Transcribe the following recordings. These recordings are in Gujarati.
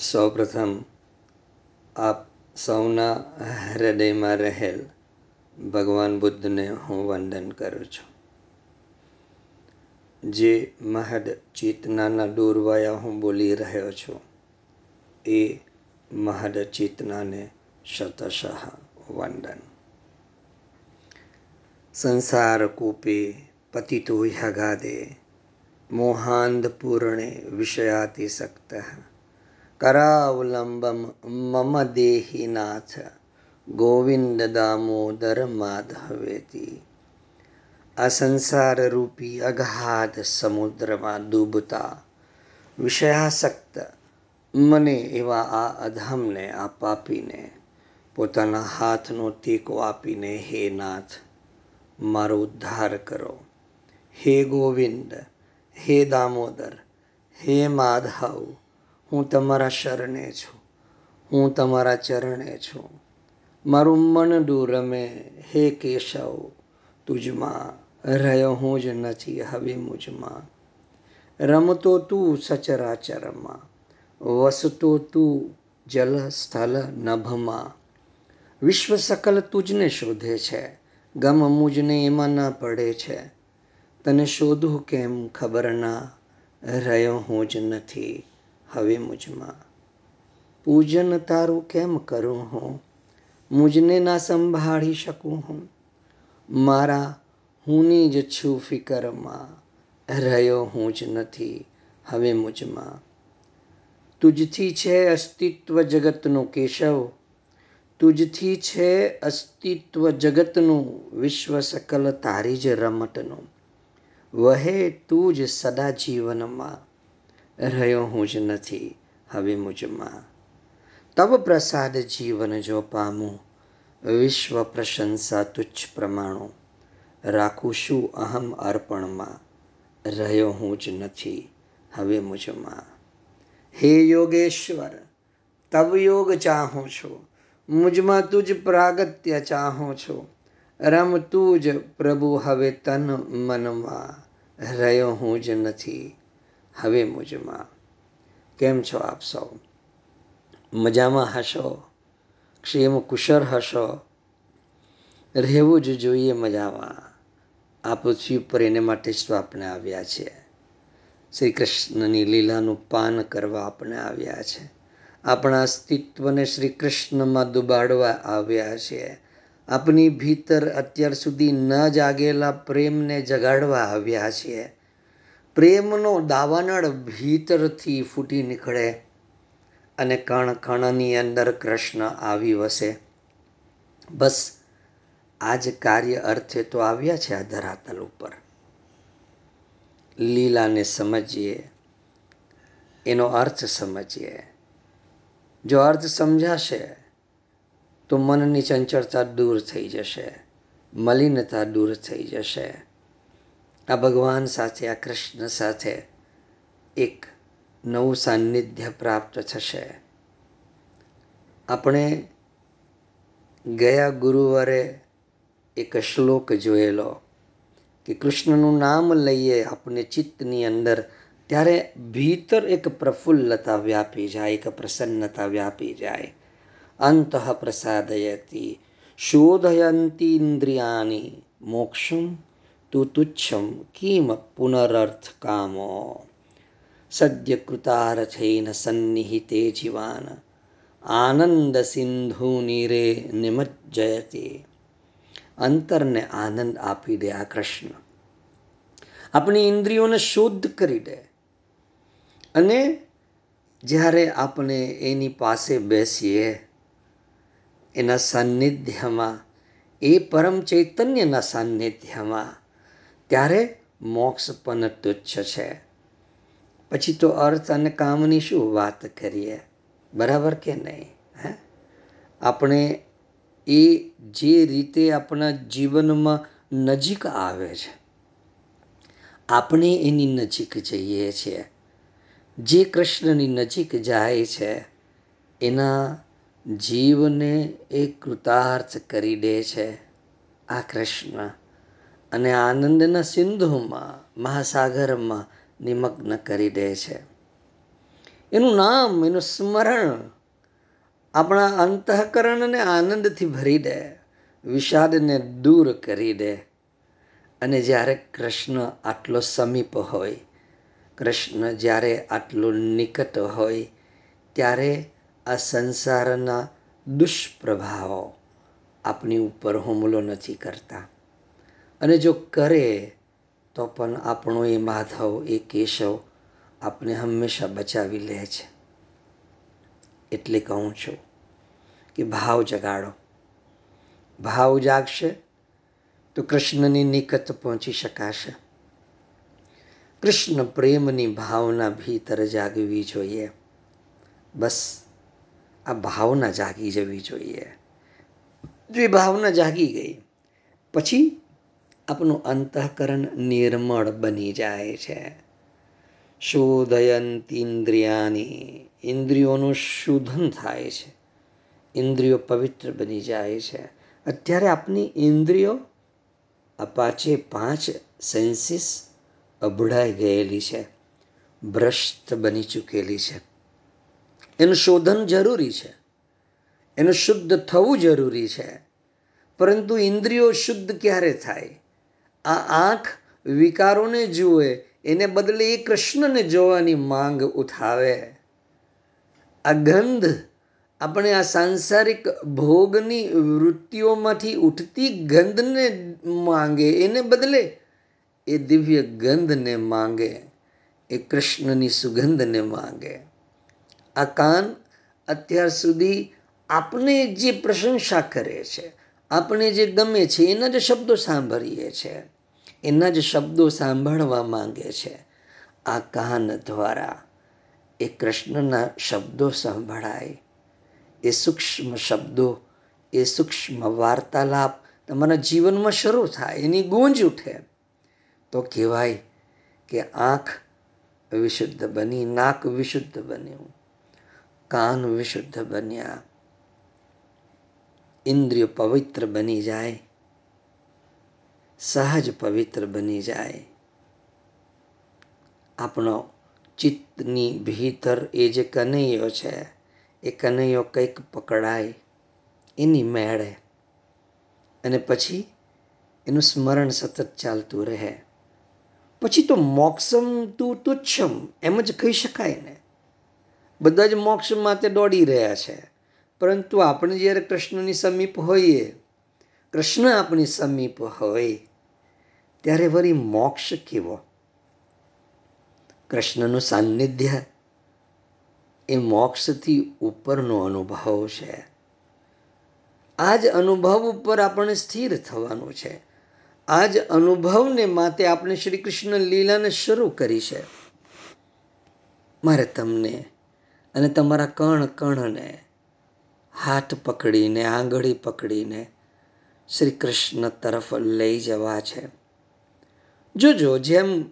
સૌપ્રથમ આપ સૌના હૃદયમાં રહેલ ભગવાન બુદ્ધને હું વંદન કરું છું. જે મહદ ચેતનાના દોરવાયા હું બોલી રહ્યો છું, એ મહદ ચેતનાને શતશઃ વંદન. સંસાર કૂપે પતિતો હ્યગાદે મોહાંધપૂર્ણે વિષયાતિસક્ત કરાવલંબમ મમ દેહિનાથ ગોવિંદ દામોદર માધવેતી આ સંસાર રૂપી અગાધ સમુદ્રમાં ડૂબતા વિષયાસક્ત મને એવા આ અધમને આ પાપીને પોતાના હાથનો ટેકો આપીને હે નાથ મારો ઉદ્ધાર કરો હે ગોવિંદ હે દામોદર હે માધવ હું તમારા શરણે છું. હું તમારા ચરણે છું. મારું મન દૂર રમે. હે કેશવ, તુજમાં રહ્યો હું જ નથી હવે મુજમાં. રમતો તું સચરાચરમાં, વસતો તું જલ સ્થલ નભમાં. વિશ્વ સકલ તુજને શોધે છે. ગમ મુજને એમાં ના પડે છે. તને શોધું કેમ ખબર ના? રહ્યો હું જ નથી. હવે મુજમાં. પૂજન તારું કેમ કરું હું? મુજને ના સંભાળી શકું હું? મારા હુંની જ છું ફિકરમાં. રહ્યો હું જ નથી હવે મુજમાં. તુજથી છે અસ્તિત્વ જગતનું કેશવ. તુજથી છે અસ્તિત્વ જગતનું વિશ્વ સકલ તારી જ રમતનું. વહે તું જ સદા જીવનમાં. રહ્યો હું જ નથી હવે મુજમાં. તબ પ્રસાદ જીવન જો પામું, વિશ્વ પ્રશંસા તુચ્છ પ્રમાણો. રાખું શું અહમ અર્પણમાં, રહ્યો હું જ નથી હવે મુજમાં. હે યોગેશ્વર, તવ યોગ ચાહું છું, મુજમાં તુજ પ્રાગત્ય ચાહું છું. રમ તું જ પ્રભુ હવે તન મનમાં, રહ્યો હું જ નથી હવે મુજમાં. કેમ છો આપ સૌ? મજામાં હશો? ક્ષેમ કુશળ હશો? રહેવું જ જોઈએ મજામાં. આ પૃથ્વી ઉપર એને માટે જ તો આપણે આવ્યા છે. શ્રી કૃષ્ણની લીલાનું પાન કરવા આપણે આવ્યા છે. આપણા અસ્તિત્વને શ્રી કૃષ્ણમાં દુબાડવા આવ્યા છે. આપની ભીતર અત્યાર સુધી ન જાગેલા પ્રેમને જગાડવા આવ્યા છીએ પ્રેમનો દાવાનળ ભીતરથી ફૂટી નીકળે અને કણ કણની અંદર કૃષ્ણ આવી વસે. બસ, આ જ કાર્ય અર્થે તો આવ્યા છે આ ધરાતલ ઉપર. લીલાને સમજીએ. એનો અર્થ સમજીએ. જો અર્થ સમજાશે, તો મનની ચંચળતા દૂર થઈ જશે, મલિનતા દૂર થઈ જશે. આ ભગવાન સાથે, આ કૃષ્ણ સાથે એક નવું સાનિધ્ય પ્રાપ્ત થશે. આપણે ગયા ગુરુવારે એક શ્લોક જોયેલો કે કૃષ્ણનું નામ લઈએ આપણે ચિત્તની અંદર, ત્યારે ભીતર એક પ્રફુલ્લતા વ્યાપી જાય, એક પ્રસન્નતા વ્યાપી જાય. અંત પ્રસાદયતી શોધયંતી ઇન્દ્રિયાની મોક્ષમ તું પુનરર્થ કામો સદ્ય કૃતારથેન સન્નિહિતે જીવાન આનંદ સિંધુ નીરે નિમજ્જયતે અંતરને આનંદ આપી દે આ કૃષ્ણ આપણી ઇન્દ્રિયોને શુદ્ધ કરી દે અને જ્યારે આપણે એની પાસે બેસીએ એના સાનિધ્યમાં એ પરમ ચૈતન્યના સાનિધ્યમાં ત્યારે મોક્ષ પણ તુચ્છ છે? પછી તો અર્થ અને કામની શું વાત કરીએ? બરાબર કે નહીં? હે? આપણે એ જે રીતે આપણા જીવનમાં નજીક આવે છે, આપણે એની નજીક જઈએ છીએ. જે કૃષ્ણની નજીક જાય છે, એના જીવને એ કૃતાર્થ કરી દે છે આ કૃષ્ણ. અને આનંદના સિંધુમાં, મહાસાગરમાં નિમગ્ન કરી દે છે. એનું નામ, એનું સ્મરણ આપણા અંતઃકરણને આનંદથી ભરી દે, વિષાદને દૂર કરી દે. અને જ્યારે કૃષ્ણ આટલો સમીપ હોય, કૃષ્ણ જ્યારે આટલો નિકટ હોય, ત્યારે આ સંસારના દુષ્પ્રભાવો આપણી ઉપર હુમલો નથી કરતા. અને જો કરે, તો પણ આપણો એ માધવ, એ કેશવ આપને હંમેશા બચાવી લે છે. એટલે કહું છું કે ભાવ જગાડો. ભાવ જાગશે તો કૃષ્ણની નિકટ પહોંચી શકાશે. કૃષ્ણ પ્રેમની ભાવના ભીતર જાગવી જોઈએ. બસ આ ભાવના જાગી જવી જોઈએ. જો એ ભાવના જાગી ગઈ, પછી આપણું અંતઃકરણ નિર્મળ બની જાય છે. શોધયંત ઇન્દ્રિયાની ઇન્દ્રિયોનું શોધન થાય છે. ઇન્દ્રિયો પવિત્ર બની જાય છે. અત્યારે આપની ઇન્દ્રિયો અપાચે પાંચે પાંચ સેન્સીસ અભડાઈ ગયેલી છે. ભ્રષ્ટ બની ચૂકેલી છે. એનું શોધન જરૂરી છે. એનું શુદ્ધ થવું જરૂરી છે. પરંતુ ઇન્દ્રિયો શુદ્ધ ક્યારે થાય? આ આંખ વિકારોને જુએ, એને બદલે એ કૃષ્ણને જોવાની માંગ ઉઠાવે. આ ગંધ આપણે આ સાંસારિક ભોગની વૃત્તિઓમાંથી ઉઠતી ગંધને માંગે, એને બદલે એ દિવ્ય ગંધને માંગે, એ કૃષ્ણની સુગંધને માંગે. આ કાન અત્યાર સુધી આપને જે પ્રશંસા કરે છે આપણે જે ગમે છે, એના જ શબ્દો સાંભળીએ છે. એના જ શબ્દો સાંભળવા માંગે છે. આ કાન દ્વારા એ કૃષ્ણના શબ્દો સાંભળાય. એ સૂક્ષ્મ શબ્દો, એ સૂક્ષ્મ વાર્તાલાપ તમારા જીવનમાં શરૂ થાય, એની ગૂંજ ઉઠે. તો કહેવાય કે આંખ વિશુદ્ધ બની, નાક વિશુદ્ધ બન્યું. કાન વિશુદ્ધ બન્યા. ઇન્દ્રિયો પવિત્ર બની જાય, સહજ પવિત્ર બની જાય. આપણો ચિત્તની ભીતર એ જે કનૈયો છે, એ કનૈયો કંઈક પકડાય, એની મેળે. અને પછી એનું સ્મરણ સતત ચાલતું રહે. પછી તો મોક્ષમ તું તુચ્છમ એમ જ કહી શકાય ને. બધા જ મોક્ષ માટે દોડી રહ્યા છે. પરંતુ આપણે જ્યારે કૃષ્ણની સમીપ હોઈએ, કૃષ્ણ આપણી સમીપ હોય, ત્યારે વળી મોક્ષ કેવો? કૃષ્ણનું સાનિધ્ય એ મોક્ષથી ઉપરનો અનુભવ છે. આ જ અનુભવ ઉપર આપણે સ્થિર થવાનું છે. આ જ અનુભવને માટે આપણે શ્રી કૃષ્ણ લીલાને શરૂ કરી છે. મારે તમને અને તમારા કણ કણને હાથ પકડીને, આંગળી પકડીને શ્રી કૃષ્ણ તરફ લઈ જવા છે. જોજો, જેમ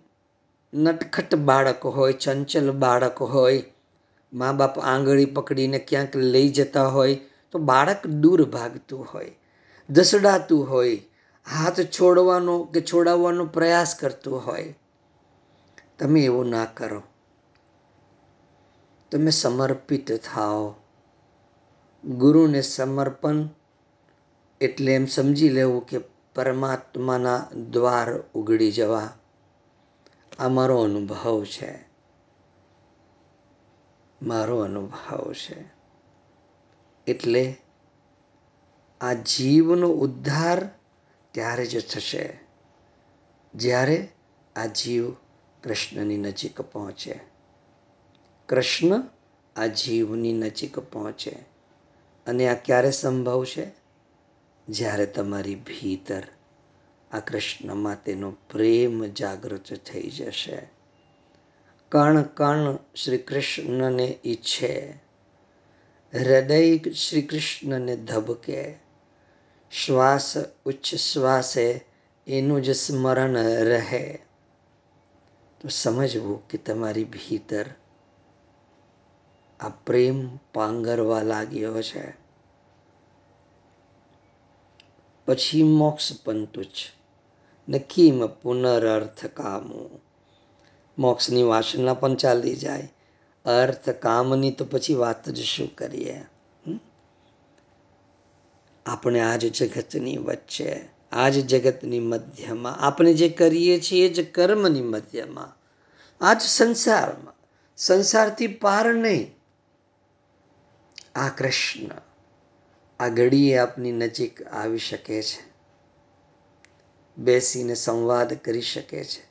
નટખટ બાળક હોય, ચંચલ બાળક હોય, મા બાપ આંગળી પકડીને ક્યાંક લઈ જતા હોય, તો બાળક દૂર ભાગતું હોય દસડાતું હોય, હાથ છોડવાનો કે છોડાવવાનો પ્રયાસ કરતું હોય. તમે એવું ના કરો. તમે સમર્પિત થાઓ. ગુરુને સમર્પણ એટલે એમ સમજી લેવું કે પરમાત્માના દ્વાર ઉગડી જવા. આ મારો અનુભવ છે. મારો અનુભવ છે. એટલે આ જીવનો ઉદ્ધાર ત્યારે જ થશે જ્યારે આ જીવ કૃષ્ણની નજીક પહોંચે. કૃષ્ણ આ જીવની નજીક પહોંચે. અને આ ક્યારે સંભવ છે? જ્યારે તમારી ભીતર આ કૃષ્ણમાં તેનો પ્રેમ જાગૃત થઈ જશે. કણ કણ શ્રી કૃષ્ણને ઈચ્છે. હૃદય શ્રી કૃષ્ણને ધબકે. શ્વાસ, ઉચ્ચ શ્વાસે એનું જ સ્મરણ રહે. તો સમજવું કે તમારી ભીતર આ પ્રેમ પાંગરવા લાગ્યો છે. પછી મોક્ષ પંતુજ નકીમ પુનરર્થ કામો. મોક્ષની વાસના પણ ચાલી જાય. અર્થ કામની તો પછી વાત જ શું કરીએ? આપણે આજ જગતની વચ્ચે, આજ જગતની મધ્યમાં, આપણે જે કરીએ છીએ એ જ કર્મની મધ્યમાં. આજ સંસારમાં. સંસારથી પાર નહીં. આ કૃષ્ણ, આ ઘડીએ આપની નજીક આવી શકે છે. બેસીને સંવાદ કરી શકે છે.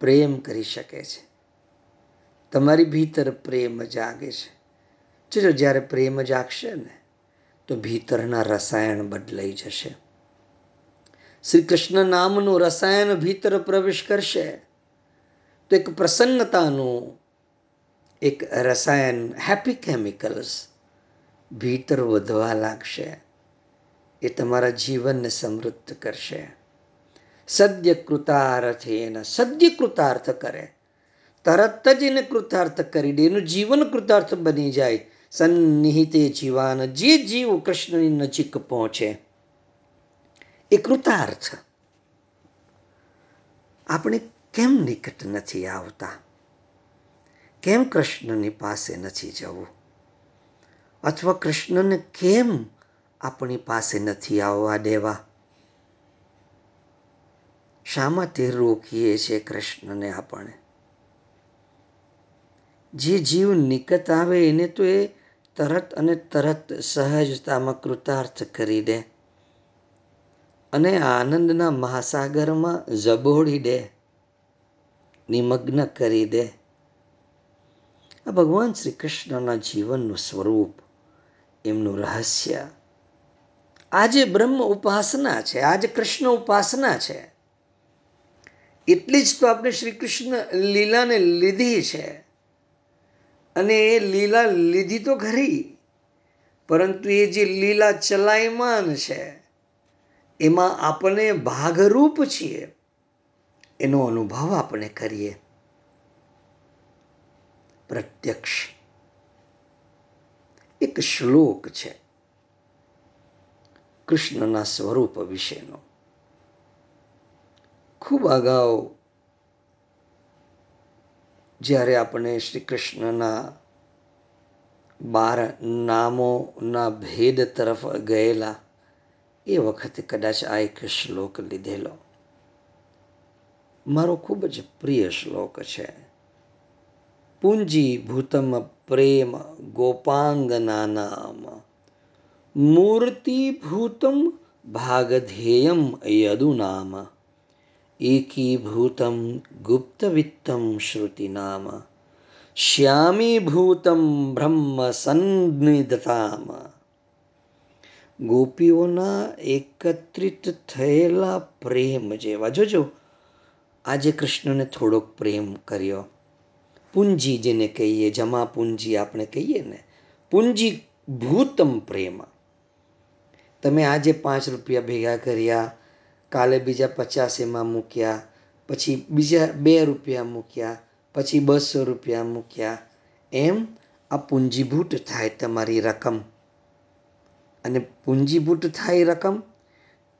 પ્રેમ કરી શકે છે. તમારી ભીતર પ્રેમ જાગે છે. જો જ્યારે પ્રેમ જાગશે ને, તો ભીતરના રસાયણ બદલાઈ જશે. શ્રી કૃષ્ણ નામનું રસાયણ ભીતર પ્રવેશ કરશે. તો એક પ્રસન્નતાનું એક રસાયણ હેપી કેમિકલ્સ ભીતર વધવા લાગશે. એ તમારા જીવનને સમૃદ્ધ કરશે. સદ્ય કૃતાર્થ એના સદ્ય કૃતાર્થ કરે. તરત જ એને કૃતાર્થ કરી દે. એનું જીવન કૃતાર્થ બની જાય. સન્નિહિતે જીવાન, જે જીવ કૃષ્ણની નજીક પહોંચે. એ કૃતાર્થ. આપણે કેમ નિકટ નથી આવતા? કેમ કૃષ્ણની પાસે નથી જવું? અથવા કૃષ્ણને કેમ આપણી પાસે નથી આવવા દેવા? શા માટે રોકીએ છીએ કૃષ્ણને આપણે. જે જીવ નિકટ આવે એને તો એ તરત અને તરત સહજતામાં કૃતાર્થ કરી દે અને આનંદના મહાસાગરમાં ઝબોળી દે, નિમગ્ન કરી દે. આ ભગવાન શ્રી કૃષ્ણના જીવનનું સ્વરૂપ એમનું રહસ્ય. આજે બ્રહ્મ ઉપાસના છે આજે કૃષ્ણ ઉપાસના છે, એટલી જ તો આપણે શ્રી કૃષ્ણ લીલાને લીધી છે. અને એ લીલા લીધી તો ખરી, પરંતુ એ જે લીલા ચલાયમાન છે, એમાં આપણે ભાગરૂપ છીએ. એનો અનુભવ આપણે કરીએ. પ્રત્યક્ષ. એક શ્લોક છે કૃષ્ણના સ્વરૂપ વિશેનો. ખૂબ અગાઉ જ્યારે આપણે શ્રી કૃષ્ણના બાર નામોના ભેદ તરફ ગયેલા, એ વખતે કદાચ આ એક શ્લોક લીધેલો. મારો ખૂબ જ પ્રિય શ્લોક છે. પુંજી ભૂતમ પ્રેમ ગોપાંગના નામ મૂર્તિભૂતમ ભાગધેયમ યદુ નામ એકીભૂતમ ગુપ્તવિત્તમ શ્રુતિનામ. શ્યામીભૂતમ બ્રહ્મ સન્નિધતામ ગોપીઓના એકત્રિત થયેલા પ્રેમ જેવા. જોજો, આજે કૃષ્ણને થોડોક પ્રેમ કર્યો. પુંજી જેને કહીએ, જમા પુંજી આપણે કહીએ ને, પુંજી ભૂતમ પ્રેમ. તમે આજે પાંચ રૂપિયા ભેગા કર્યા, કાલે બીજા પચાસ એમાં મૂક્યા, પછી બીજા બે રૂપિયા મૂક્યા, પછી બસો રૂપિયા મૂક્યા, એમ આ પૂંજીભૂત થાય તમારી રકમ. અને પૂંજીભૂત થાય રકમ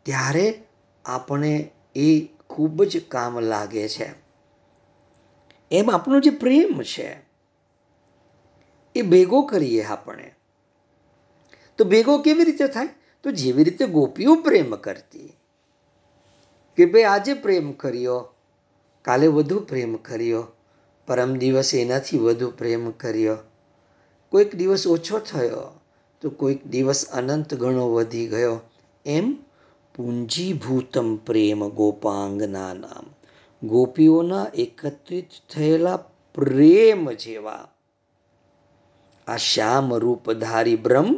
ત્યારે આપણે એ ખૂબ જ કામ લાગે છે. એમ આપણો જે પ્રેમ છે, એ ભેગો કરીએ આપણે. તો ભેગો કેવી રીતે થાય? તો જેવી રીતે ગોપીઓ પ્રેમ કરતી, કે ભાઈ આજે પ્રેમ કર્યો, કાલે વધુ પ્રેમ કર્યો, પરમ દિવસે એનાથી વધુ પ્રેમ કર્યો. કોઈક દિવસ ઓછો થયો, તો કોઈક દિવસ અનંત ગણો વધી ગયો. એમ પૂંજીભૂતમ પ્રેમ ગોપાંગના નામ. ગોપીઓના એકત્રિત થયેલા પ્રેમ જેવા આ શ્યામ રૂપધારી બ્રહ્મ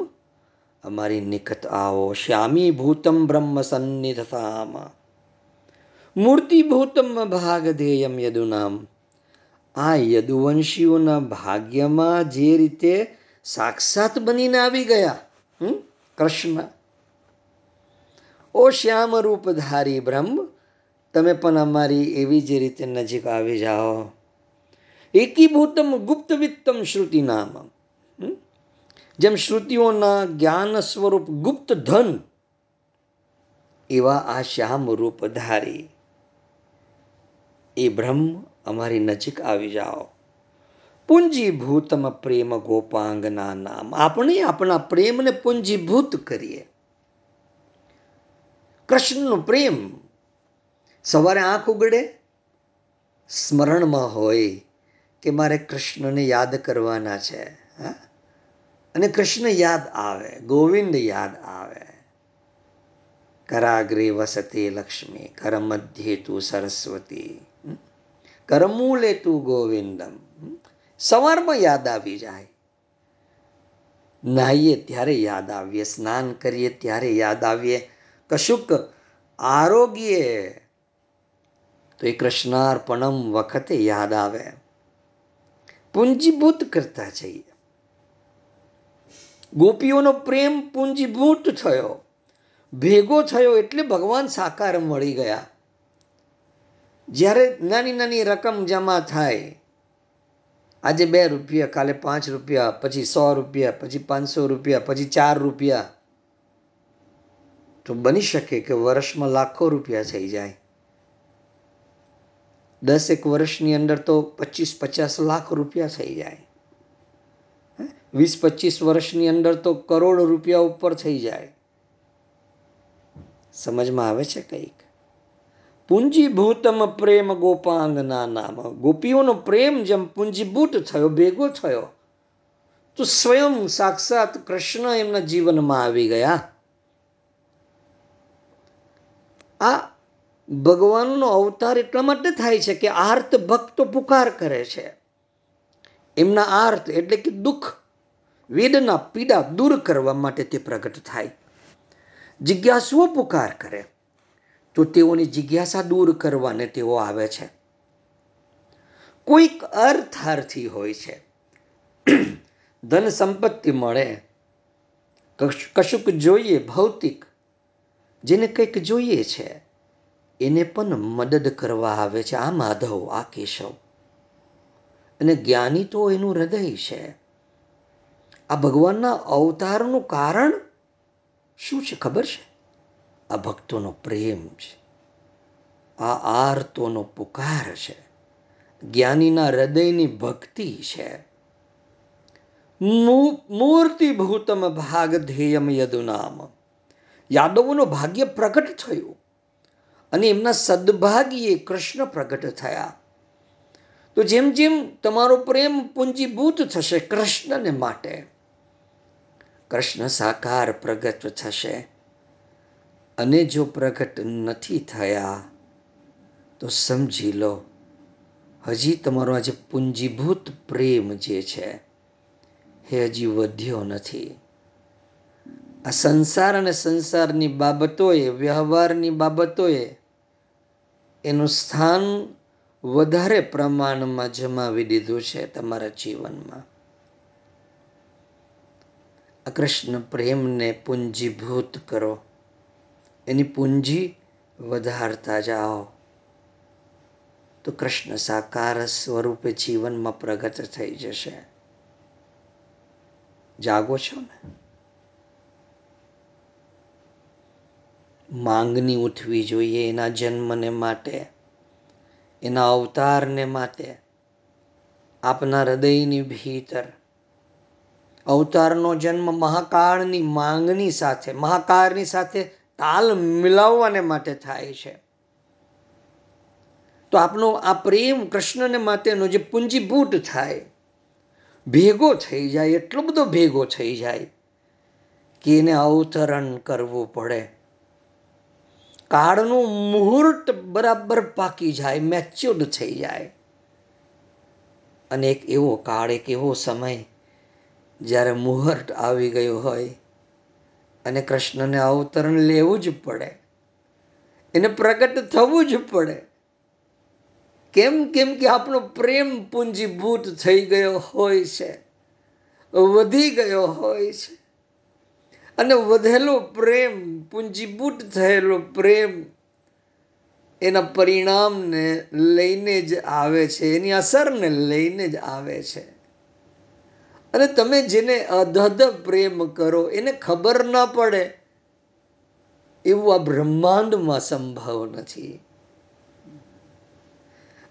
અમારી નિકટ આવો શ્યામી ભૂતમ બ્રહ્મ સન્નિધતામ મૂર્તિભૂતમ ભાગધેયમ યદુનામ આ યદુવંશીઓના ભાગ્યમાં જે રીતે સાક્ષાત બનીને આવી ગયા હમ કૃષ્ણ ઓ શ્યામ રૂપધારી બ્રહ્મ તમે પણ અમારી એવી જ રીતે નજીક આવી જાઓ. એકીભૂતમ ગુપ્ત વિત્તમ શ્રુતિ નામ જેમ શ્રુતિઓના જ્ઞાન સ્વરૂપ ગુપ્ત ધન એવા આ શ્યામ રૂપધારી. એ બ્રહ્મ અમારી નજીક આવી જાઓ. પુંજીભૂતમ પ્રેમ ગોપાંગના નામ. આપણે આપણા પ્રેમને પુંજીભૂત કરીએ. કૃષ્ણનો પ્રેમ સવારે આંખ ઉગડે, સ્મરણમાં હોય કે મારે કૃષ્ણને યાદ કરવાના છે અને કૃષ્ણ યાદ આવે, ગોવિંદ યાદ આવે. કરાગ્રે વસતે લક્ષ્મી કર મધ્યે તું સરસ્વતી કરમૂલે તું ગોવિંદમ સવારમાં યાદ આવી જાય. નાહીએ ત્યારે યાદ આવીએ, સ્નાન કરીએ ત્યારે યાદ આવીએ. કશુંક આરોગ્ય તો એ કૃષ્ણાર્પણમ વખતે યાદ આવે. પૂંજીભૂત કરતા જઈએ. ગોપીઓનો પ્રેમ પૂંજીભૂત થયો. ભેગો થયો એટલે ભગવાન સાકાર મળી ગયા. જ્યારે નાની નાની રકમ જમા થાય, આજે બે રૂપિયા, કાલે પાંચ રૂપિયા, પછી સો રૂપિયા, પછી પાંચસો રૂપિયા, પછી ચાર રૂપિયા, તો બની શકે કે વર્ષમાં લાખો રૂપિયા થઈ જાય. દસ એક વર્ષની અંદર તો પચીસ પચાસ લાખ રૂપિયા થઈ જાય. વીસ પચીસ વર્ષની અંદર તો કરોડ રૂપિયા ઉપર થઈ જાય. સમજમાં આવે છે કંઈક? પુંજીભૂતમ પ્રેમ ગોપાંગના નામ. ગોપીઓનો પ્રેમ જેમ પુંજીભૂત થયો, ભેગો થયો, તો સ્વયં સાક્ષાત કૃષ્ણ એમના જીવનમાં આવી ગયા. આ ભગવાનનો અવતાર એટલા માટે થાય છે કે આર્ત ભક્તો પુકાર કરે છે. એમના આર્ત એટલે કે દુઃખ, વેદના, પીડા દૂર કરવા માટે તે પ્રગટ થાય. જિજ્ઞાસુઓ પુકાર કરે, તો તેઓની જિજ્ઞાસા દૂર કરવાને તેઓ આવે છે. કોઈક અર્થાર્થી હોય છે. ધન સંપત્તિ મળે કશુંક જોઈએ, ભૌતિક, જેને કંઈક જોઈએ છે. એને પણ મદદ કરવા આવે છે. આ માધવ, આ કેશવ. અને જ્ઞાની તો એનું હૃદય છે. આ ભગવાનના અવતારનું કારણ શું છે ખબર છે? આ ભક્તોનો પ્રેમ છે. આ આરતોનો પુકાર છે. જ્ઞાનીના હૃદયની ભક્તિ છે. મૂર્તિભૂતમ ભાગ ધ્યેયમ યદુનામ. યાદવોનું ભાગ્ય પ્રગટ થયું. અને એમના સદભાગ્યે કૃષ્ણ પ્રગટ થયા. તો જેમ જેમ તમારો પ્રેમ પુંજીભૂત થશે કૃષ્ણને માટે, કૃષ્ણ સાકાર પ્રગટ થશે. અને જો પ્રગટ નથી થયા, તો સમજી લો, હજી તમારો આજે પુંજીભૂત પ્રેમ જે છે, એ હજી વધ્યો નથી. આ સંસાર અને સંસારની બાબતોએ, વ્યવહારની બાબતોએ એનું સ્થાન વધારે પ્રમાણમાં જમાવી દીધું છે તમારા જીવનમાં. આ કૃષ્ણ પ્રેમને પૂંજીભૂત કરો. એની પૂંજી વધારતા જાઓ. તો કૃષ્ણ સાકાર સ્વરૂપે જીવનમાં પ્રગટ થઈ જશે. જાગો છો ને? માંગણી ઉઠવી જોઈએ એના જન્મને માટે, એના અવતારને માટે, આપના હૃદયની ભીતર. અવતારનો જન્મ મહાકાળની માંગણી સાથે, મહાકાળની સાથે તાલ મિલાવવાને માટે થાય છે. તો આપનો આ પ્રેમ કૃષ્ણને માટેનો જે પુંજીભૂત થાય, ભેગો થઈ જાય, એટલો બધો ભેગો થઈ જાય, કે એને અવતરણ કરવું પડે. કાળનું મુહૂર્ત બરાબર પાકી જાય મેચ્યોર્ડ થઈ જાય. અને એક એવો કાળ, એક એવો સમય જ્યારે મુહૂર્ત આવી ગયું હોય અને કૃષ્ણને અવતરણ લેવું જ પડે. એને પ્રગટ થવું જ પડે. કેમ કેમ કે આપણો પ્રેમ પૂંજીભૂત થઈ ગયો હોય છે, વધી ગયો હોય છે. અને વધેલો પ્રેમ પૂંજીભૂત થયેલો પ્રેમ, એના પરિણામને લઈને જ આવે છે, એની અસરને લઈને જ આવે છે. અને તમે જેને અધધ પ્રેમ કરો, એને ખબર ના પડે, એવું આ બ્રહ્માંડમાં સંભવ નથી.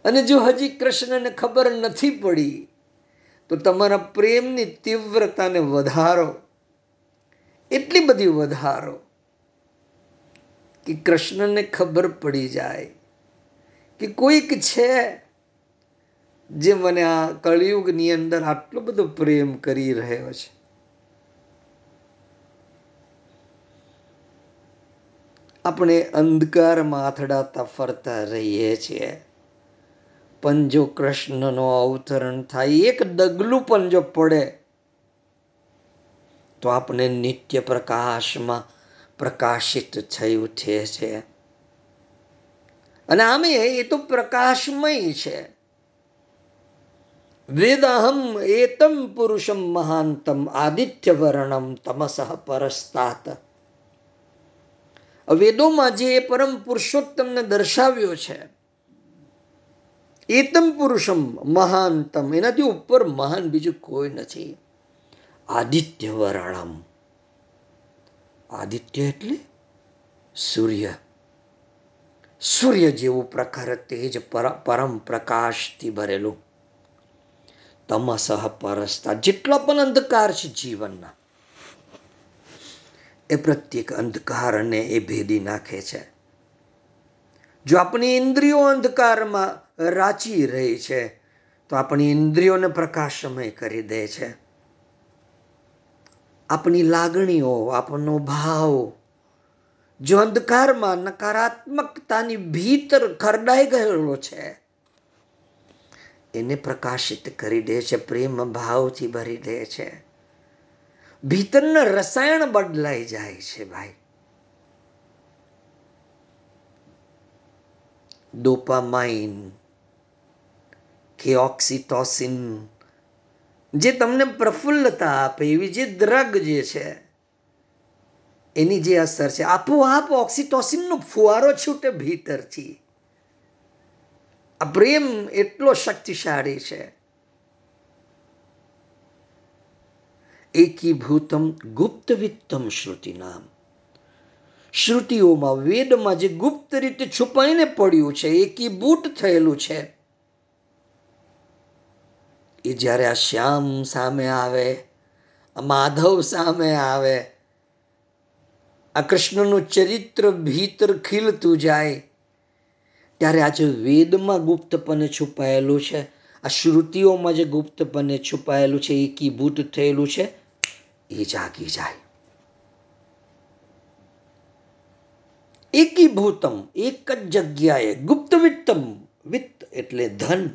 અને જો હજી કૃષ્ણને ખબર નથી પડી, તો તમારા પ્રેમની તીવ્રતાને વધારો એટલી બધી વધારો કે કૃષ્ણને ખબર પડી જાય કે કોઈક છે જે મને આ કળિયુગની અંદર આટલો બધો પ્રેમ કરી રહ્યો છે. આપણે અંધકારમાં આથડાતા ફરતા રહીએ છીએ, પણ જો કૃષ્ણનો અવતરણ થાય, એક ડગલું પણ જો પડે તો આપણે નિત્ય પ્રકાશમાં પ્રકાશિત થઈ ઉઠે છે. અને આમે એ તો પ્રકાશમય છે. વેદાહમ એતમ પુરુષમ મહાંતમ આદિત્ય વર્ણમ તમસઃ પરસ્તાત. વેદોમાં જે પરમ પુરુષોત્તમને દર્શાવ્યો છે, એતમ પુરુષમ મહાનતમ એનાથી ઉપર મહાન બીજું કોઈ નથી. આદિત્ય વરાળમ આદિત્ય એટલે સૂર્ય. સૂર્ય જેવું પ્રખર તેજ પરમ પ્રકાશથી ભરેલું. તમસહ પરસતા. જેટલા પણ અંધકાર છે જીવનના, એ પ્રત્યેક અંધકારને એ ભેદી નાખે છે. જો આપણી ઇન્દ્રિયો અંધકારમાં રાચી રહી છે, તો આપણી ઇન્દ્રિયોને પ્રકાશમય કરી દે છે. આપણી લાગણીઓ આપનો ભાવ. જો અંધકારમાં નકારાત્મકતાની ભીતર ખરડાઈ ગયેલો છે, એને પ્રકાશિત કરી દે છે, પ્રેમ ભાવથી ભરી દે છે. ભીતરના રસાયણ બદલાઈ જાય છે ભાઈ. ડોપામાઇન કે ઓક્સિટોસિન જે તમને પ્રફુલ્લતા આપે, એવી જે દ્રગ જે છે, એની જે અસર છે, આપોઆપ ઓક્સિટોસિનનો ફુવારો છૂટે ભીતરથી. આ પ્રેમ એટલો શક્તિશાળી છે. એકીભૂતમ ગુપ્ત વિત્તમ શ્રુતિ નામ શ્રુતિઓમાં વેદમાં જે ગુપ્ત રીતે છુપાઈને પડ્યું છે, એકીભૂત થયેલું છે એ જ્યારે આ શ્યામ સામે આવે, આ માધવ સામે આવે, આ કૃષ્ણનું ચરિત્ર ભીતર ખીલતું જાય, ત્યારે આજે વેદમાં ગુપ્તપણે છુપાયેલું છે, આ શ્રુતિઓમાં જે ગુપ્તપણે છુપાયેલું છે, એકીભૂત થયેલું છે, એ જાગી જાય. એકીભૂતમ, એક જ જગ્યાએ ગુપ્ત વિત્તમ વિત્ત એટલે ધન.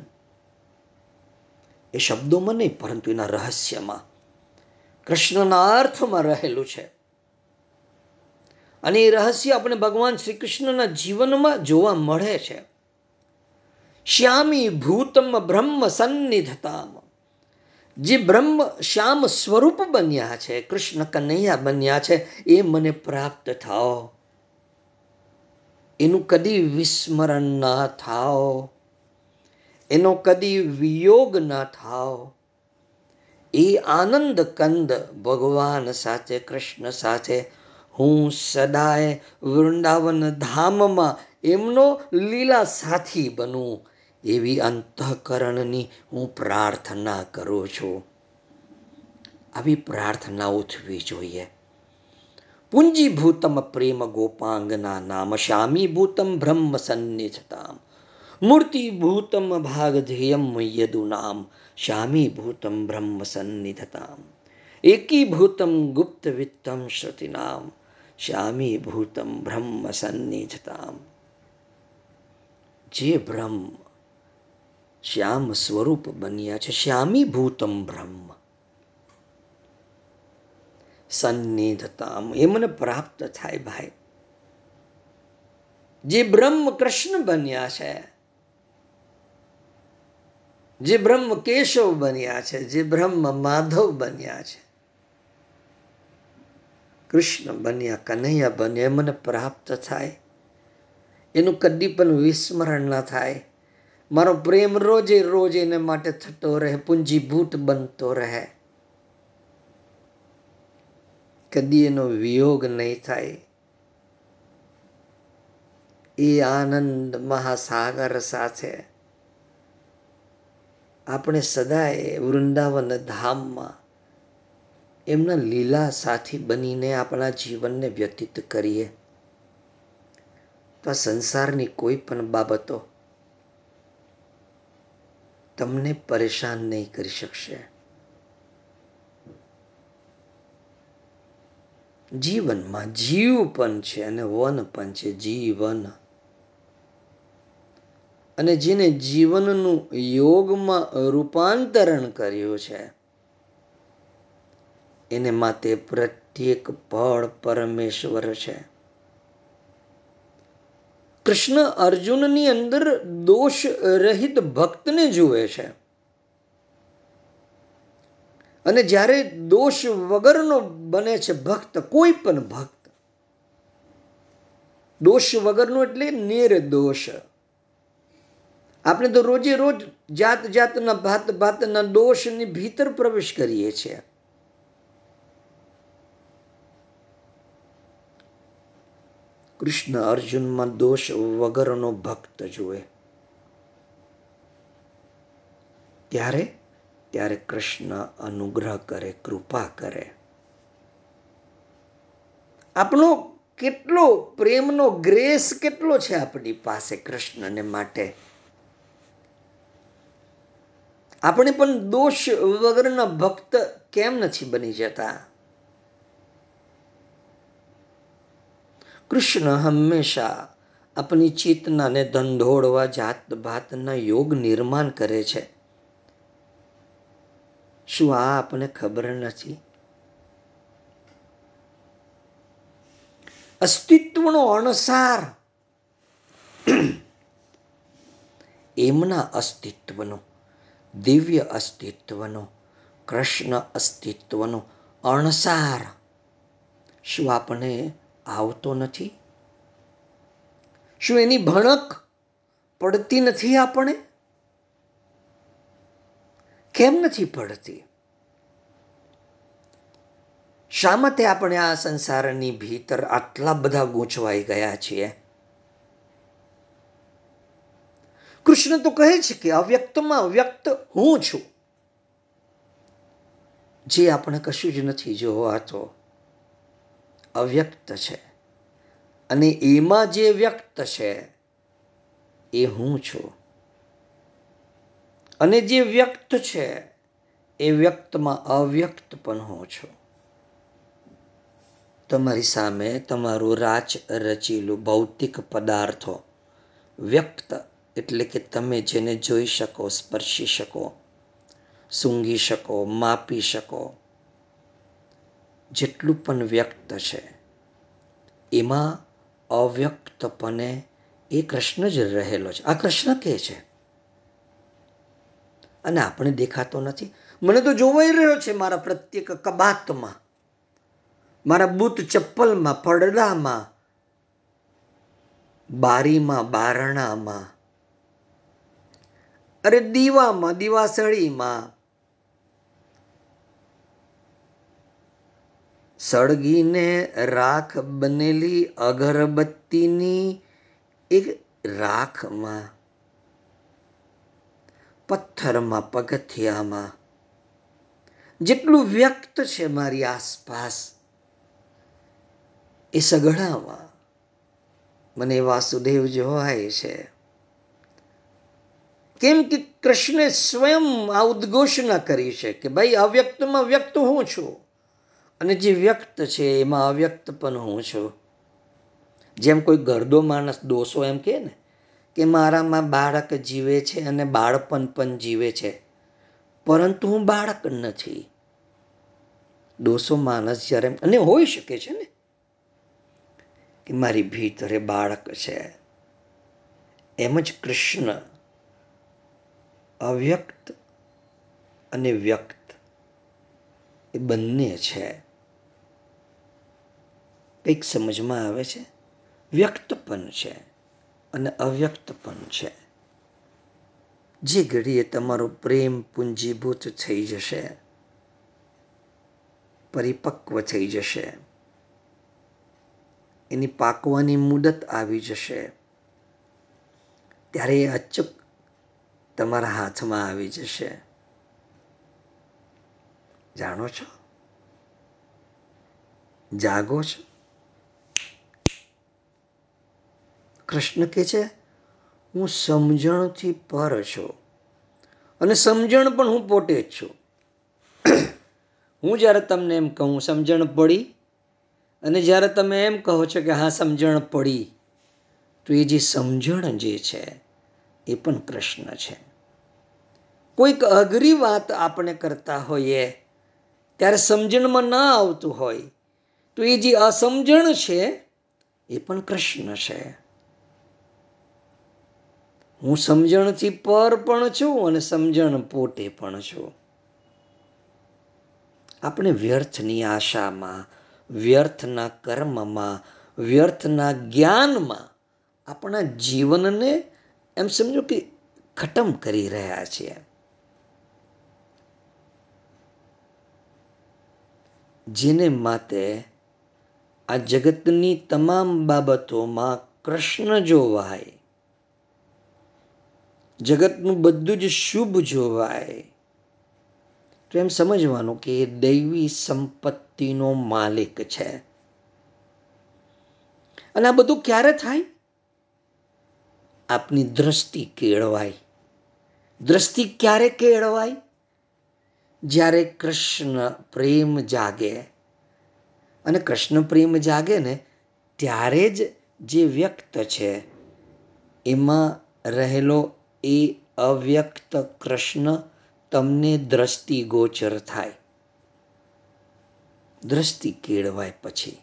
એ શબ્દોમાં નહીં, પરંતુ એના રહસ્યમાં. કૃષ્ણના અર્થમાં રહેલું છે. અને એ રહસ્ય આપણે ભગવાન શ્રી કૃષ્ણના જીવનમાં જોવા મળે છે. શ્યામી ભૂતમ બ્રહ્મ સન્નિધતામ. જે બ્રહ્મ શ્યામ સ્વરૂપ બન્યા છે, કૃષ્ણ કનૈયા બન્યા છે, એ મને પ્રાપ્ત થાઓ. એનું કદી વિસ્મરણ ના થાઓ. એનો કદી વિયોગ ન થાવ. એ આનંદ કંદ ભગવાન સાથે, કૃષ્ણ સાથે. હું સદાય વૃંદાવન ધામમાં એમનો લીલા સાથી બનું. એવી અંતઃકરણની હું પ્રાર્થના કરું છું. આવી પ્રાર્થના ઉઠવી જોઈએ. પુંજીભૂતમ પ્રેમ ગોપાંગના નામ, શામીભૂતમ બ્રહ્મ સન્નિધતામ મૂર્તિભૂતમ ભાગધેયમ યદુ નામ શ્યામીભૂતમ બ્રહ્મ સન્નિધતામ એકીભૂતમ ગુપ્ત વિત્તમ શ્રુતિનામ શ્યામીભૂતમ બ્રહ્મ સન્નિધતામ જે બ્રહ્મ શ્યામ સ્વરૂપ બન્યા છે શ્યામીભૂતમ બ્રહ્મ સન્નિધતામ એ મને પ્રાપ્ત થાય ભાઈ જે બ્રહ્મ કૃષ્ણ બન્યા છે જે બ્રહ્મ કેશવ બન્યા છે, જે બ્રહ્મ માધવ બન્યા છે. કૃષ્ણ બન્યા, કનૈયા બન્યા મને પ્રાપ્ત થાય. એનું કદી પણ વિસ્મરણ ન થાય. મારો પ્રેમ રોજે રોજ એને માટે થતો રહે, પૂંજીભૂત બનતો રહે. કદી એનો વિયોગ નહીં થાય. એ આનંદ મહાસાગર સાથે આપણે સદાય વૃંદાવન ધામમાં એમના લીલા સાથી બનીને આપણા જીવનને વ્યતીત કરીએ. તો આ સંસારની કોઈ પણ બાબતો તમને પરેશાન નહીં કરી શકશે. જીવનમાં જીવ પણ છે અને વન પણ છે. જીવન અને જેને જીવનનું યોગમાં રૂપાંતરણ કર્યું છે, એને માટે પ્રત્યેક પળ પરમેશ્વર છે. કૃષ્ણ અર્જુનની અંદર દોષ રહિત ભક્તને જુએ છે. અને જ્યારે દોષ વગરનો બને છે ભક્ત, કોઈ પણ ભક્ત, દોષ વગરનો એટલે નિર્દોષ. આપણે તો રોજે રોજ જાત જાતના ભાત ભાતના દોષની ભીતર પ્રવેશ કરીએ છીએ. કૃષ્ણ અર્જુનમાં દોષ વગરનો ભક્ત જુએ. ત્યારે? ત્યારે કૃષ્ણ અનુગ્રહ કરે, કૃપા કરે. આપણો કેટલો પ્રેમનો ગ્રેસ કેટલો છે આપણી પાસે કૃષ્ણને માટે? આપણે પણ દોષ વગરના ભક્ત કેમ નથી બની જતા? કૃષ્ણ હંમેશા આપણી ચેતનાને ધંધોળવા જાત ભાતના યોગ નિર્માણ કરે છે. શું આ આપણને ખબર નથી? અસ્તિત્વનો અણસાર. એમના અસ્તિત્વનો દિવ્ય અસ્તિત્વનો, કૃષ્ણ અસ્તિત્વનો, અણસાર. શું આપણે આવતો નથી? શું એની ભણક પડતી નથી આપણે? કેમ નથી પડતી? શા માટે આપણે આ સંસારની ભીતર આટલા બધા ગૂંચવાઈ ગયા છીએ? કૃષ્ણ તો કહે છે કે અવ્યક્તમાં વ્યક્ત હું છું. જે આપણે કશું જ નથી જોવાતો અવ્યક્ત છે. અને એમાં જે વ્યક્ત છે એ હું છું. અને જે વ્યક્ત છે એ વ્યક્તમાં અવ્યક્ત પણ હું છું. તમારી સામે તમારું રાચ રચેલું ભૌતિક પદાર્થો વ્યક્ત એટલે કે તમે જેને જોઈ શકો, સ્પર્શી શકો, સૂંઘી શકો, માપી શકો, જેટલું પણ વ્યક્ત છે, એમાં અવ્યક્તપણે એ કૃષ્ણ જ રહેલો છે. આ કૃષ્ણ કે છે? અને આપણે દેખાતો નથી. મને તો જોવાઈ રહ્યો છે મારા પ્રત્યેક કબાતમાં, મારા બૂટ ચપ્પલમાં, પડદામાં, બારીમાં, બારણામાં અરે દીવામાં, દીવાસળીમાં. સળગીને રાખ બનેલી અગરબત્તીની એક રાખમાં, પથ્થરમાં, પગથિયામાં. જેટલું વ્યક્ત છે મારી આસપાસ, એ સઘળામાં. મને વાસુદેવ જોવાય છે. કેમ કે કૃષ્ણે સ્વયં આ ઉદ્ઘોષણા કરી છે કે ભાઈ અવ્યક્તમાં વ્યક્ત હું છું. અને જે વ્યક્ત છે એમાં અવ્યક્ત પણ હું છું. જેમ કોઈ ગરદો માણસ દોષો એમ કહે ને, કે મારામાં બાળક જીવે છે અને બાળપણ પણ જીવે છે. પરંતુ હું બાળક નથી. દોષો માણસ જ્યારે અને હોઈ શકે છે ને, કે મારી ભીતરે બાળક છે. એમ જ કૃષ્ણ અવ્યક્ત અને વ્યક્ત. એ બંને છે. કંઈક સમજમાં આવે છે? વ્યક્ત પણ છે અને અવ્યક્ત પણ છે. જે ઘડીએ તમારો પ્રેમ પુંજીભૂત થઈ જશે, પરિપક્વ થઈ જશે, એની પાકવાની મુદત આવી જશે, ત્યારે એ અચૂક તમારા હાથમાં આવી જશે. જાણો છો? જાગો છો? કૃષ્ણ કે છે, હું સમજણથી પર છું અને સમજણ પણ હું પોતે જ છું. હું જ્યારે તમને એમ કહું, સમજણ પડી અને જ્યારે તમે એમ કહો છો કે, હા, સમજણ પડી, તો એ જે સમજણ જે છે એ પણ કૃષ્ણ છે. કોઈક અઘરી વાત આપણે કરતા હોઈએ, ત્યારે સમજણમાં ના આવતું હોય, તો એ જે અસમજણ છે, એ પણ કૃષ્ણ છે. હું સમજણથી પર પણ છું અને સમજણ પોતે પણ છું. આપણે વ્યર્થની આશામાં, વ્યર્થના કર્મમાં, વ્યર્થના જ્ઞાનમાં આપણા જીવનને એમ સમજો કે ખતમ કરી રહ્યા છીએ જેને માટે આ જગતની તમામ બાબતોમાં કૃષ્ણ જોવાય, જગતનું બધું જ શુભ જોવાય, તો એમ સમજવાનું કે એ દૈવી સંપત્તિનો માલિક છે. અને આ બધું ક્યારે થાય? આપની દ્રષ્ટિ કેળવાય. દ્રષ્ટિ ક્યારે કેળવાય? જ્યારે કૃષ્ણ પ્રેમ જાગે. અને કૃષ્ણ પ્રેમ જાગે ને ત્યારે જ જે વ્યક્ત છે, એમાં રહેલો એ અવ્યક્ત કૃષ્ણ તમને દ્રષ્ટિગોચર થાય. દ્રષ્ટિ કેળવાય પછી.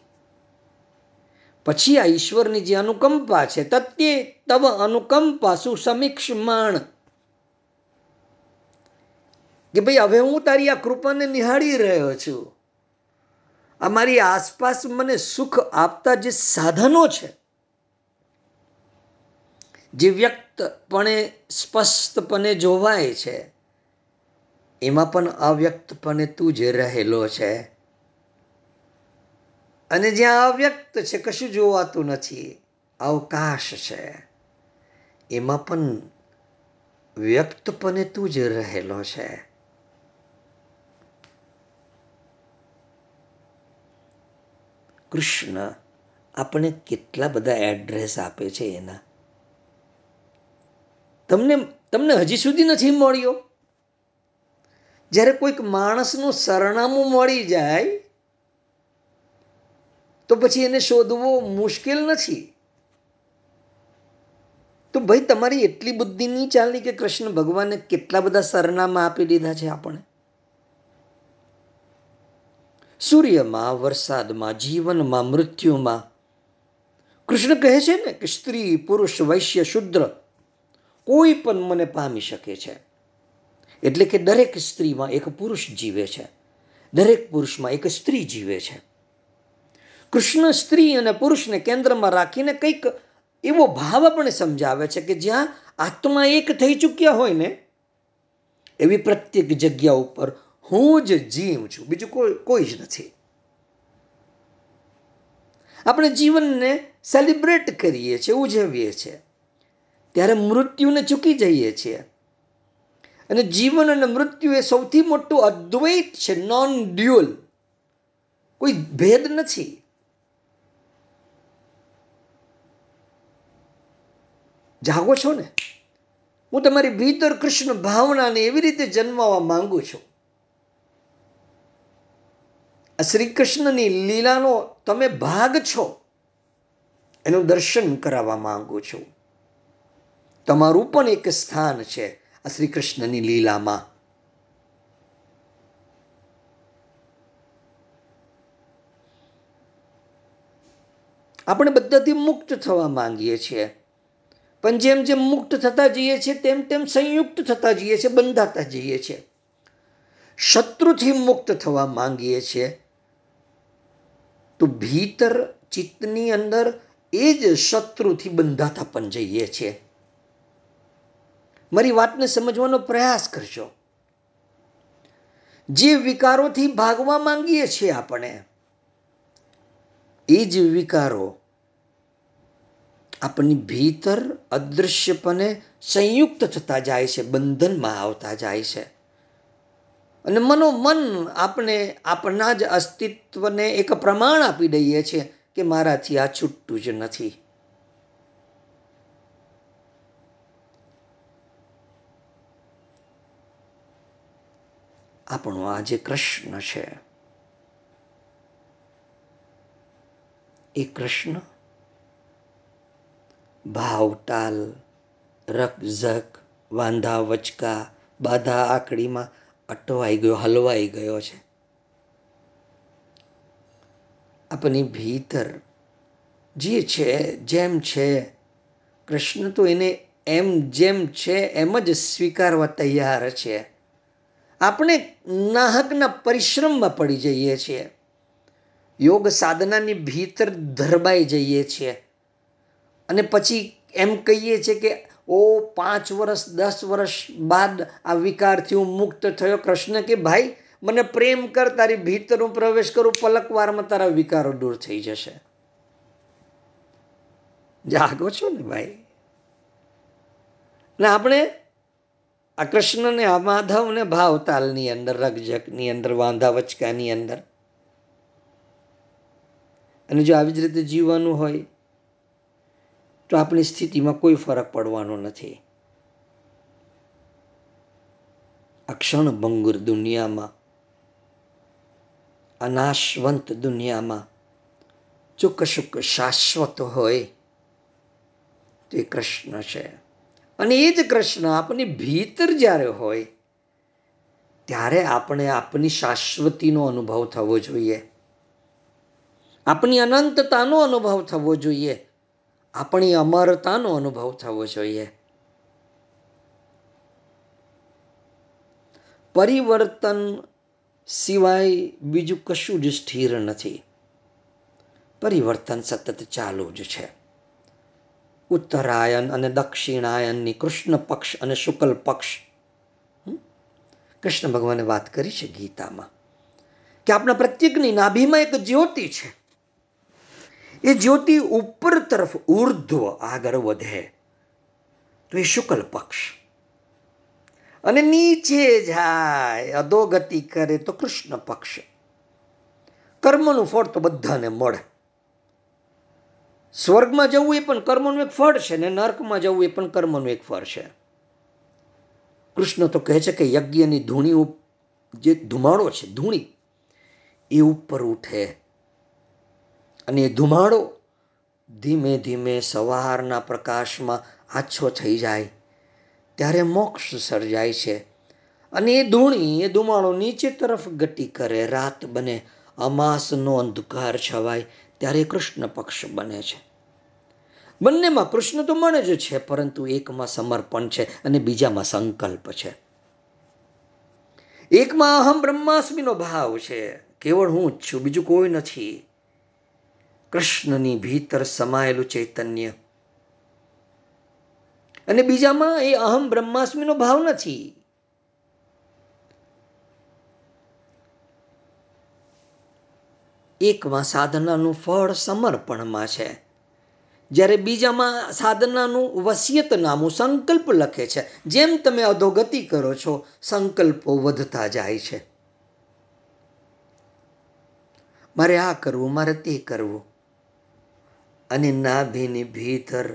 પછી આ ઈશ્વરની જે અનુકંપા છે, તત્યે તવ અનુકંપા સુસમીક્ષમાણ. કે ભાઈ હવે હું તારી આ કૃપાને નિહાળી રહ્યો છું. અમારી આસપાસ મને સુખ આપતા જે સાધનો છે, જે વ્યક્તપણે, સ્પષ્ટપણે જોવાય છે, એમાં પણ અવ્યક્તપણે તું જ રહેલો છે અને જ્યાં અવ્યક્ત છે, કશું જોવાતું નથી. અવકાશ છે. એમાં પણ વ્યક્તપણે તું જ રહેલો છે. કૃષ્ણ આપણે કેટલા બધા એડ્રેસ આપે છે એના. તમને તમને હજી સુધી નથી મળ્યો? જ્યારે કોઈક માણસનું સરનામું મળી જાય તો પછી એને શોધવો મુશ્કેલ નથી. તો ભાઈ તમારી એટલી બુદ્ધિ નહીં ચાલની કે કૃષ્ણ ભગવાને કેટલા બધા સરનામા આપી દીધા છે આપણે? સૂર્યમાં, વરસાદમાં, જીવનમાં, મૃત્યુમાં. કૃષ્ણ કહે છે ને કે સ્ત્રી, પુરુષ, વૈશ્ય, શુદ્ર કોઈ પણ મને પામી શકે છે. એટલે કે દરેક સ્ત્રીમાં એક પુરુષ જીવે છે. દરેક પુરુષમાં એક સ્ત્રી જીવે છે. કૃષ્ણ સ્ત્રી અને પુરુષને કેન્દ્રમાં રાખીને કંઈક એવો ભાવ પણ સમજાવે છે કે જ્યાં આત્મા એક થઈ ચૂક્યા હોય ને, એવી પ્રત્યેક જગ્યા ઉપર હું જ જીવ છું, બીજું કોઈ કોઈ જ નથી. આપણે જીવનને સેલિબ્રેટ કરીએ છીએ, ઉજવીએ છીએ. ત્યારે મૃત્યુને ચૂકી જઈએ છીએ. અને જીવન અને મૃત્યુ એ સૌથી મોટું અદ્વૈત છે નોન ડ્યુઅલ કોઈ ભેદ નથી. જાગો છો ને? હું તમારી ભીતર કૃષ્ણ ભાવનાને એવી રીતે જન્માવા માંગુ છું. શ્રી કૃષ્ણની લીલાનો તમે ભાગ છો, એનું દર્શન કરાવવા માંગુ છું. તમારું પણ એક સ્થાન છે આ શ્રી કૃષ્ણની લીલામાં. આપણે બધાથી મુક્ત થવા માંગીએ છીએ. પણ જેમ જેમ મુક્ત થતા જઈએ છીએ, તેમ તેમ સંયુક્ત થતા જઈએ છીએ, બંધાતા જઈએ છીએ. શત્રુથી મુક્ત થવા માંગીએ છીએ. તો ભીતર ચિત્તની અંદર એ જ શત્રુથી બંધાતા પણ જઈએ છીએ. મારી વાતને સમજવાનો પ્રયાસ કરજો. જે વિકારોથી ભાગવા માંગીએ છીએ આપણે, એ જ વિકારો આપણી ભીતર અદૃશ્યપણે સંયુક્ત થતા જાય છે, બંધનમાં આવતા જાય છે. અને મનોમન આપણે આપણા જ અસ્તિત્વને એક પ્રમાણ આપી દઈએ છીએ કે મારાથી આ છૂટતું જ નથી. આપણો આ જે કૃષ્ણ છે, એ કૃષ્ણ ભાવટાલ રકઝક, વાંધા વચકા, બાધા આકડીમાં અટવાઈ ગયો, હલવાઈ ગયો છે. આપણી ભીતર જે છે, જેમ છે, કૃષ્ણ તો એને એમ જેમ છે, એમ જ સ્વીકારવા તૈયાર છે. આપણે નાહકના પરિશ્રમમાં પડી જઈએ છીએ. યોગ સાધનાની ભીતર ધરબાઈ જઈએ છીએ. અને પછી એમ કહીએ છીએ કે, ઓ, પાંચ વર્ષ, દસ વર્ષ બાદ આ વિકારથી હું મુક્ત થયો. કૃષ્ણ કે, ભાઈ, મને પ્રેમ કર, તારી ભીતર હું પ્રવેશ કરું, પલકવારમાં તારા વિકારો દૂર થઈ જશે. જાગો છો ને ભાઈ? ને આપણે આ કૃષ્ણને, આ માધવને ભાવતાલની અંદર, રગજકની અંદર વાંધા વચકાની અંદર, અને જો આવી જ રીતે જીવવાનું હોય તો આપણી સ્થિતિમાં કોઈ ફરક પડવાનો નથી. અક્ષણ ભંગુર દુનિયામાં અનાશવંત દુનિયામાં જો કશુંક શાશ્વત હોય, તે કૃષ્ણ છે. અને એ જ કૃષ્ણ આપની ભીતર જ્યારે હોય, ત્યારે આપણે આપની શાશ્વતીનો અનુભવ થવો જોઈએ. આપણી અનંતતાનો અનુભવ થવો જોઈએ. આપણી અમરતાનો અનુભવ થવો જોઈએ. પરિવર્તન સિવાય બીજું કશું જ સ્થિર નથી. પરિવર્તન સતત ચાલુ જ છે. ઉત્તરાયણ અને દક્ષિણાયનની કૃષ્ણ પક્ષ અને શુક્લ પક્ષ. કૃષ્ણ ભગવાને વાત કરી છે ગીતામાં કે આપણા પ્રત્યેકની નાભીમાં એક જ્યોતિ છે. એ જ્યોતિ ઉપર તરફ ઉર્ધ્વ આગળ વધે. તો એ શુક્લ પક્ષ. અને નીચે જાય, અધોગતિ કરે તો કૃષ્ણ પક્ષ. કર્મનું ફળ તો બધાને મળે. સ્વર્ગમાં જવું એ પણ કર્મનું એક ફળ છે ને નર્કમાં જવું એ પણ કર્મનું એક ફળ છે. કૃષ્ણ તો કહે છે કે યજ્ઞની ધૂણી જે ધુમાડો છે, ધૂણી, એ ઉપર ઉઠે. અને ધુમાડો ધીમે ધીમે સવારના પ્રકાશમાં આછો થઈ જાય, ત્યારે મોક્ષ સર્જાય છે. અને એ ધૂણી, એ ધુમાડો નીચે તરફ ગતિ કરે, રાત બને, અમાસનો અંધકાર છવાય, ત્યારે કૃષ્ણ પક્ષ બને છે. બંનેમાં કૃષ્ણ તો મળે જ છે, પરંતુ એકમાં સમર્પણ છે અને બીજામાં સંકલ્પ છે. એકમાં અહમ બ્રહ્માસ્મીનો ભાવ છે. કેવળ હું જ છું, બીજું કોઈ નથી. કૃષ્ણની ભીતર સમાયેલું ચૈતન્ય. અને બીજામાં એ અહમ બ્રહ્માસ્મીનો ભાવ નથી એકમાં સાધનાનું ફળ સમર્પણમાં છે. જ્યારે બીજામાં સાધનાનું વસિયત નામું સંકલ્પ લખે છે. જેમ તમે અધોગતિ કરો છો, સંકલ્પો વધતા જાય છે. મારે આ કરવું, મારે તે કરવું. અને નાભીની ભીતર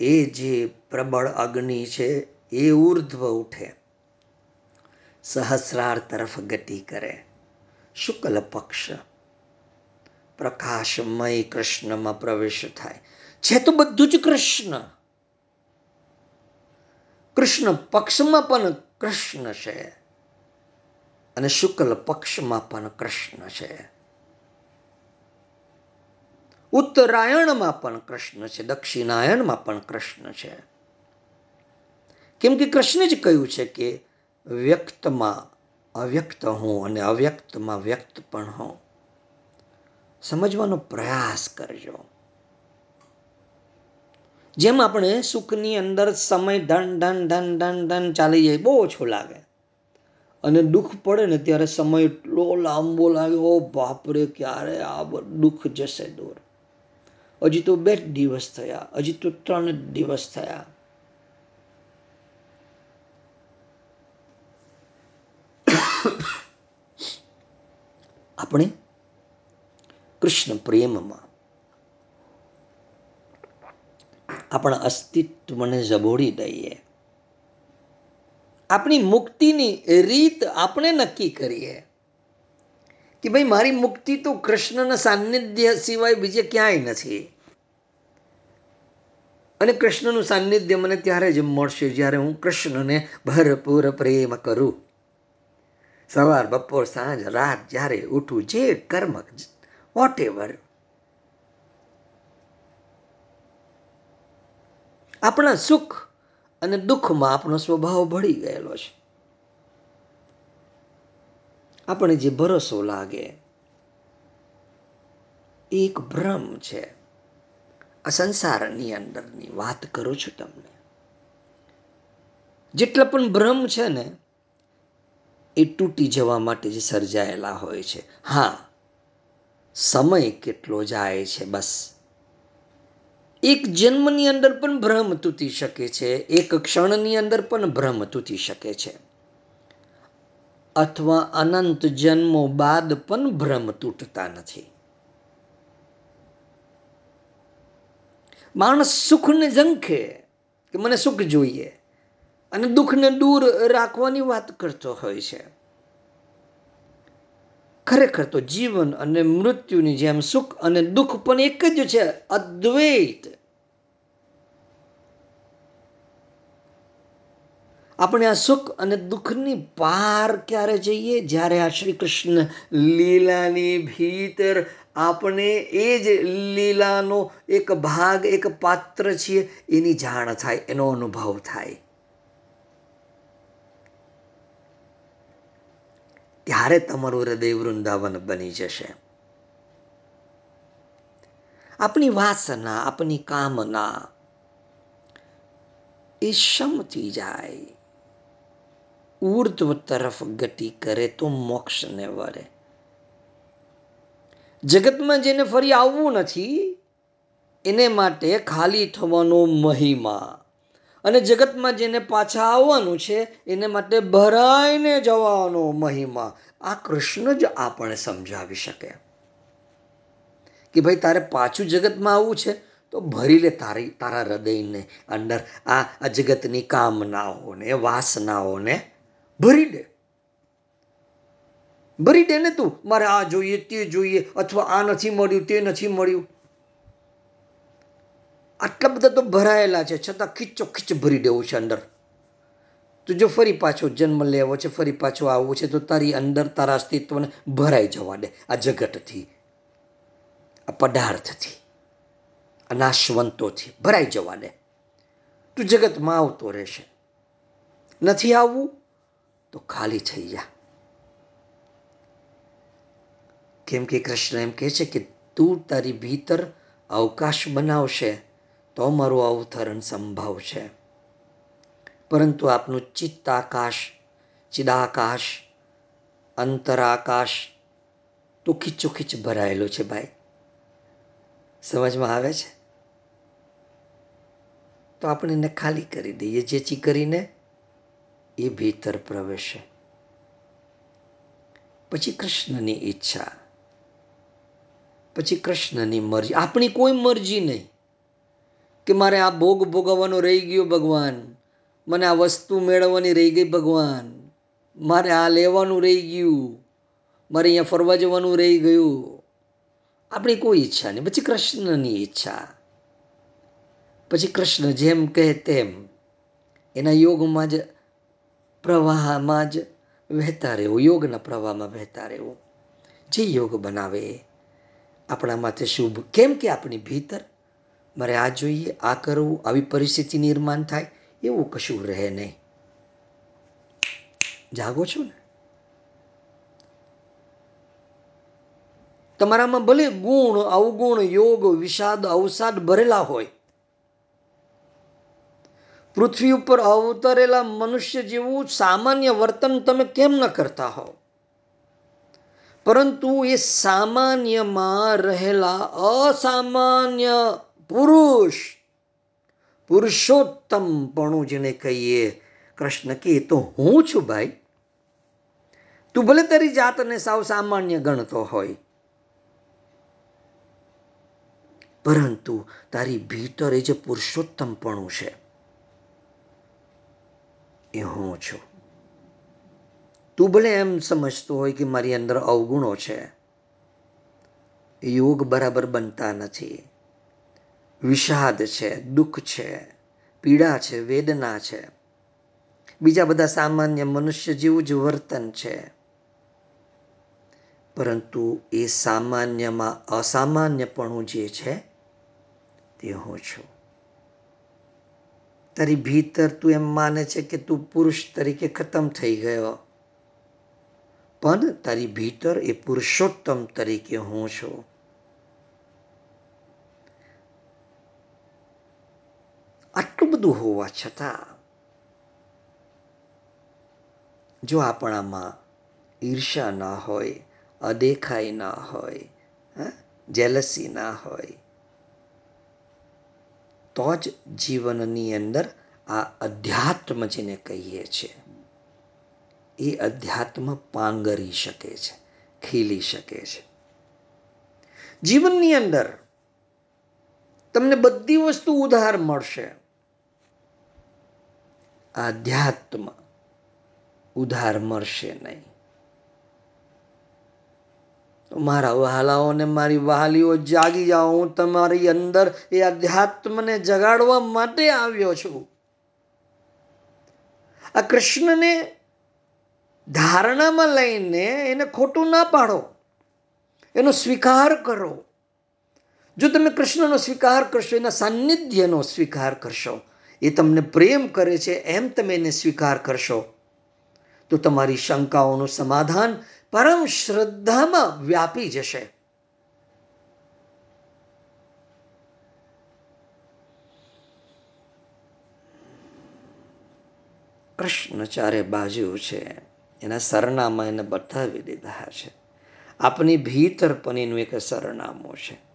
એ જે પ્રબળ અગ્નિ છે, એ ઉર્ધ્વ ઉઠે. સહસ્રાર તરફ ગતિ કરે. શુક્લ પક્ષ પ્રકાશમય કૃષ્ણમાં પ્રવેશ થાય. છે તો બધું જ કૃષ્ણ. કૃષ્ણ પક્ષમાં પણ કૃષ્ણ છે. અને શુક્લ પક્ષમાં પણ કૃષ્ણ છે. ઉત્તરાયણમાં પણ કૃષ્ણ છે, દક્ષિણાયણમાં પણ કૃષ્ણ છે. કેમ કે કૃષ્ણ જ કહ્યું છે કે વ્યક્તમાં અવ્યક્ત હું અને અવ્યક્તમાં વ્યક્ત પણ હું. સમજવાનો પ્રયાસ કરજો. જેમ આપણે સુખની અંદર સમય ધન ધન ધન ધન ધન ચાલી જાય, બહુ ઓછો લાગે. અને દુઃખ પડે ને ત્યારે સમય એટલો લાંબો લાગે, ઓ બાપરે, ક્યારે આ દુઃખ જશે દૂર. હજી તો બે દિવસ થયા, હજી તો ત્રણ દિવસ થયા. આપણે કૃષ્ણ પ્રેમમાં આપણા અસ્તિત્વને જબોડી દઈએ. આપણી મુક્તિની રીત આપણે નક્કી કરીએ. કે ભાઈ, મારી મુક્તિ તો કૃષ્ણના સાનિધ્ય સિવાય બીજે ક્યાંય નથી. અને કૃષ્ણનું સાનિધ્ય મને ત્યારે જ મળશે જ્યારે હું કૃષ્ણને ભરપૂર પ્રેમ કરું. સવાર, બપોર, સાંજ, રાત જ્યારે ઉઠું, જે કર્મ વોટ એવર આપણા સુખ અને દુઃખમાં આપણો સ્વભાવ ભળી ગયેલો છે. આપણે જે ભરોસો લાગે, એક ભ્રમ છે. આ સંસારની અંદરની વાત કરું છું તમને. જેટલા પણ ભ્રમ છે ને, એ તૂટી જવા માટે જ સર્જાયેલા હોય છે. હા, સમય કેટલો જાય છે બસ. એક જન્મની અંદર પણ ભ્રમ તૂટી શકે છે, એક ક્ષણની અંદર પણ ભ્રમ તૂટી શકે છે. અથવા અનંત જન્મો બાદ પણ ભ્રમ તૂટતા નથી. માણસ સુખને ઝંખે કે મને સુખ જોઈએ અને દુઃખને દૂર રાખવાની વાત કરતો હોય છે. ખરેખર તો જીવન અને મૃત્યુની જેમ સુખ અને દુઃખ પણ એક જ છે, અદ્વૈત. આપણે આ સુખ અને દુઃખની પાર ક્યારે જઈએ? જ્યારે આ શ્રી કૃષ્ણ લીલાની ભીતર આપણે એ જ લીલાનો એક ભાગ, એક પાત્ર છીએ, એની જાણ થાય, એનો અનુભવ થાય. ત્યારે તમારું હૃદય વૃંદાવન બની જશે. આપણી વાસના, આપણી કામના એ શમતી જાય. ઉર્ધ્વ તરફ ગતિ કરે તો મોક્ષને વરે જગતમાં જેને ફરી આવવું નથી એને માટે ખાલી થવાનો મહિમા અને જગતમાં જેને પાછા આવવાનું છે એને માટે ભરાઈને જવાનો મહિમા આ કૃષ્ણ જ આપણે સમજાવી શકે કે ભાઈ તારે પાછું જગતમાં આવવું છે તો ભરી લે તારી તારા હૃદયને અંદર આ જગતની કામનાઓને, વાસનાઓને ભરી દે. ભરી દે ને તું. મારે આ જોઈએ, તે જોઈએ, અથવા આ નથી મળ્યું, તે નથી મળ્યું. આટલા બધા તો ભરાયેલા છે. છતાં ખીચો ખીચ ભરી દેવું છે અંદર. તું જો ફરી પાછો જન્મ લેવો છે, ફરી પાછો આવવું છે, તો તારી અંદર તારા અસ્તિત્વને ભરાઈ જવા દે. આ જગતથી, આ પદાર્થથી, આ નાશવંતોથી ભરાઈ જવા દે. તું જગતમાં આવતો રહેશે. નથી આવવું તો ખાલી થઈ જા. કેમ કે કૃષ્ણ એમ કહે છે કે તું તારી ભીતર અવકાશ બનાવશે તો મારું અવતરણ સંભવ છે પરંતુ આપનું ચિત્તાકાશ, ચિદાકાશ, અંતરાકાશ તો ખીચોખીચ ભરાયેલો છે ભાઈ. સમજમાં આવે છે? તો આપણે એને ખાલી કરી દઈએ, જેથી કરીને એ ભીતર પ્રવેશે. પછી કૃષ્ણની ઈચ્છા. પછી કૃષ્ણની મરજી. આપણી કોઈ મરજી નહીં કે મારે આ ભોગ ભોગવવાનો રહી ગયો ભગવાન. મને આ વસ્તુ મેળવવાની રહી ગઈ ભગવાન. મારે આ લેવાનું રહી ગયું. મારે અહીંયા ફરવા જવાનું રહી ગયું. આપણી કોઈ ઈચ્છા નહીં. પછી કૃષ્ણની ઈચ્છા. પછી કૃષ્ણ જેમ કહે તેમ એના યોગમાં જ પ્રવાહમાં જ વહેતા રહેવું, યોગના પ્રવાહમાં વહેતા રહેવું. જે યોગ બનાવે આપણા માટે શુભ. કેમ કે આપણી ભીતર મારે આ જોઈએ, આ કરવું, આવી પરિસ્થિતિ નિર્માણ થાય, એવું કશું રહે નહીં. જાગો છો ને? તમારામાં ભલે ગુણ, અવગુણ, યોગ, વિષાદ, અવસાદ ભરેલા હોય પૃથ્વી ઉપર અવતરેલા મનુષ્ય જેવું સામાન્ય વર્તન તમે કેમ ન કરતા હો? પરંતુ એ સામાન્યમાં રહેલા અસામાન્ય પુરુષ, પુરુષોત્તમપણું જેને કહીએ, કૃષ્ણ કે તો હું છું ભાઈ. તું ભલે તારી જાતને સાવ સામાન્ય ગણતો હોય. પરંતુ તારી ભીતર એ જે પુરુષોત્તમપણું છે એ હું છું. તું ભલે એમ સમજતો હોય કે મારી અંદર અવગુણો છે, યોગ બરાબર બનતા નથી. વિષાદ છે, દુઃખ છે, પીડા છે, વેદના છે. બીજા બધા સામાન્ય મનુષ્ય જેવું જ વર્તન છે. પરંતુ એ સામાન્યમાં અસામાન્યપણું જે છે, તે હું છું. તારી ભીતર તું એમ માને છે કે તું પુરુષ તરીકે ખતમ થઈ ગયો. પણ તારી ભીતર એ પુરુષોત્તમ તરીકે હું છું. આટલું બધું હોવા છતાં જો આપણામાં ઈર્ષા ના હોય, અદેખાઈ ના હોય જેલસી ના હોય તો જ જીવનની અંદર આ અધ્યાત્મ જેને કહીએ છીએ એ અધ્યાત્મ પાંગરી શકે છે, ખીલી શકે છે. જીવનની અંદર તમને બધી વસ્તુ ઉધાર મળશે. આધ્યાત્મ ઉધાર મળશે નહીં. મારા વ્હાલાઓને મારી વ્હાલીઓ જાગી જાઓ. હું તમારી અંદર એ અધ્યાત્મને જગાડવા માટે આવ્યો છું. આ કૃષ્ણને ધારણામાં લઈને એને ખોટું ના પાડો. એનો સ્વીકાર કરો. જો તમે કૃષ્ણનો સ્વીકાર કરશો, એના સાનિધ્યનો સ્વીકાર કરશો, એ તમને પ્રેમ કરે છે, એમ તમે એને સ્વીકાર કરશો, તો તમારી શંકાઓનું સમાધાન પરમ શ્રદ્ધામાં વ્યાપી જશે. કૃષ્ણ ચારે બાજુ છે. એના સરનામા એને બતાવી દીધા છે. આપની ભીતર પણ એનું એક સરનામું છે.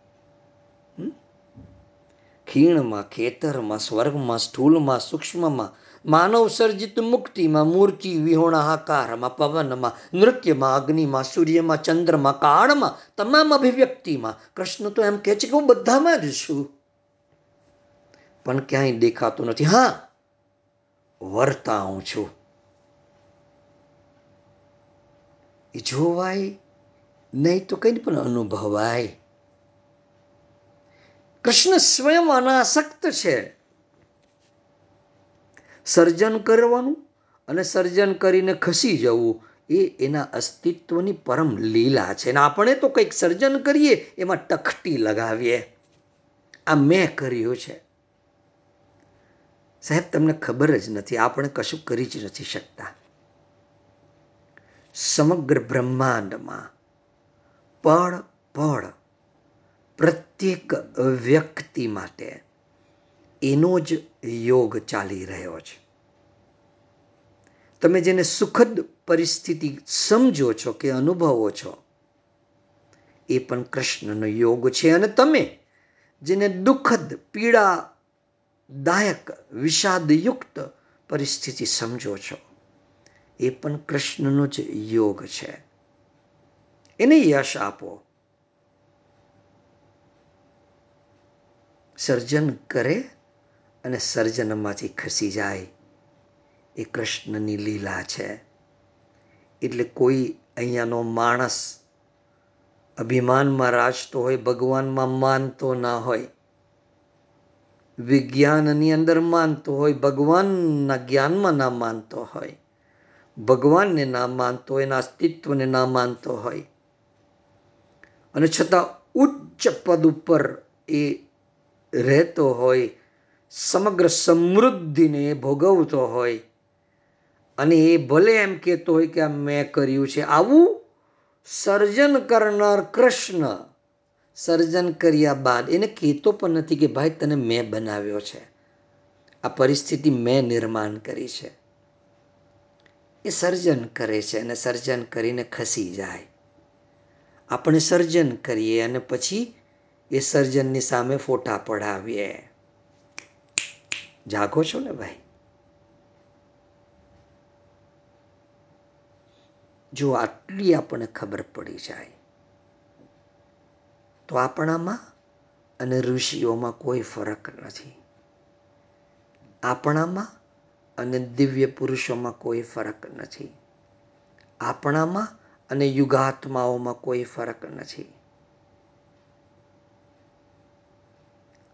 ખીણમાં, ખેતરમાં, સ્વર્ગમાં, સ્થૂલમાં, સૂક્ષ્મમાં માનવ સર્જિત મુક્તિમાં મૂર્તિ વિહોણાકારમાં પવનમાં, નૃત્યમાં, અગ્નિમાં, સૂર્યમાં, ચંદ્રમાં, કાળમાં, તમામ અભિવ્યક્તિમાં. કૃષ્ણ તો એમ કહે છે કે હું બધામાં જ છું. પણ ક્યાંય દેખાતું નથી. હા વર્તા હું છું. એ જોવાય, નહીં તો કંઈ પણ અનુભવાય. કૃષ્ણ સ્વયં અનાસક્ત છે. સર્જન કરવાનું અને સર્જન કરીને ખસી જવું, એ એના અસ્તિત્વની પરમ લીલા છે. અને આપણે તો કંઈક સર્જન કરીએ, એમાં ટકટી લગાવીએ. આ મેં કર્યું છે. સાહેબ, તમને ખબર જ નથી, આપણે કશું કરી જ નથી શકતા. સમગ્ર બ્રહ્માંડમાં પળ પળ પ્રત્યેક વ્યક્તિ માટે એનો જ યોગ ચાલી રહ્યો છે. તમે જેને સુખદ પરિસ્થિતિ સમજો છો કે અનુભવો છો, એ પણ કૃષ્ણનો યોગ છે. અને તમે જેને દુઃખદ, પીડાદાયક, વિષાદયુક્ત પરિસ્થિતિ સમજો છો, એ પણ કૃષ્ણનો જ યોગ છે. એને યશ આપો. સર્જન કરે અને સર્જનમાંથી ખસી જાય. એ કૃષ્ણની લીલા છે. એટલે કોઈ અહીંયાનો માણસ અભિમાનમાં રાજતો હોય, ભગવાનમાં માનતો ના હોય, વિજ્ઞાનની અંદર માનતો હોય, ભગવાનના જ્ઞાનમાં ના માનતો હોય, ભગવાનને ના માનતો હોય, એના અસ્તિત્વને ના માનતો હોય. અને છતાં ઉચ્ચ પદ ઉપર એ રહેતો હોય સમગ્ર સમૃદ્ધિને ભોગવતો હોય. અને એ ભલે એમ કહેતો હોય કે આ મેં કર્યું છે. આવું સર્જન કરનાર કૃષ્ણ સર્જન કર્યા બાદ, એને કહેતો પણ નથી કે ભાઈ તને મેં બનાવ્યો છે. આ પરિસ્થિતિ મેં નિર્માણ કરી છે. એ સર્જન કરે છે અને સર્જન કરીને ખસી જાય. આપણે સર્જન કરીએ અને પછી એ સર્જનની સામે ફોટા પડાવીએ. જાગો છો ને ભાઈ? જો આટલી આપણને ખબર પડી જાય, તો આપણામાં અને ઋષિઓમાં કોઈ ફરક નથી. આપણામાં અને દિવ્ય પુરુષોમાં કોઈ ફરક નથી. આપણામાં અને યુગાત્માઓમાં કોઈ ફરક નથી.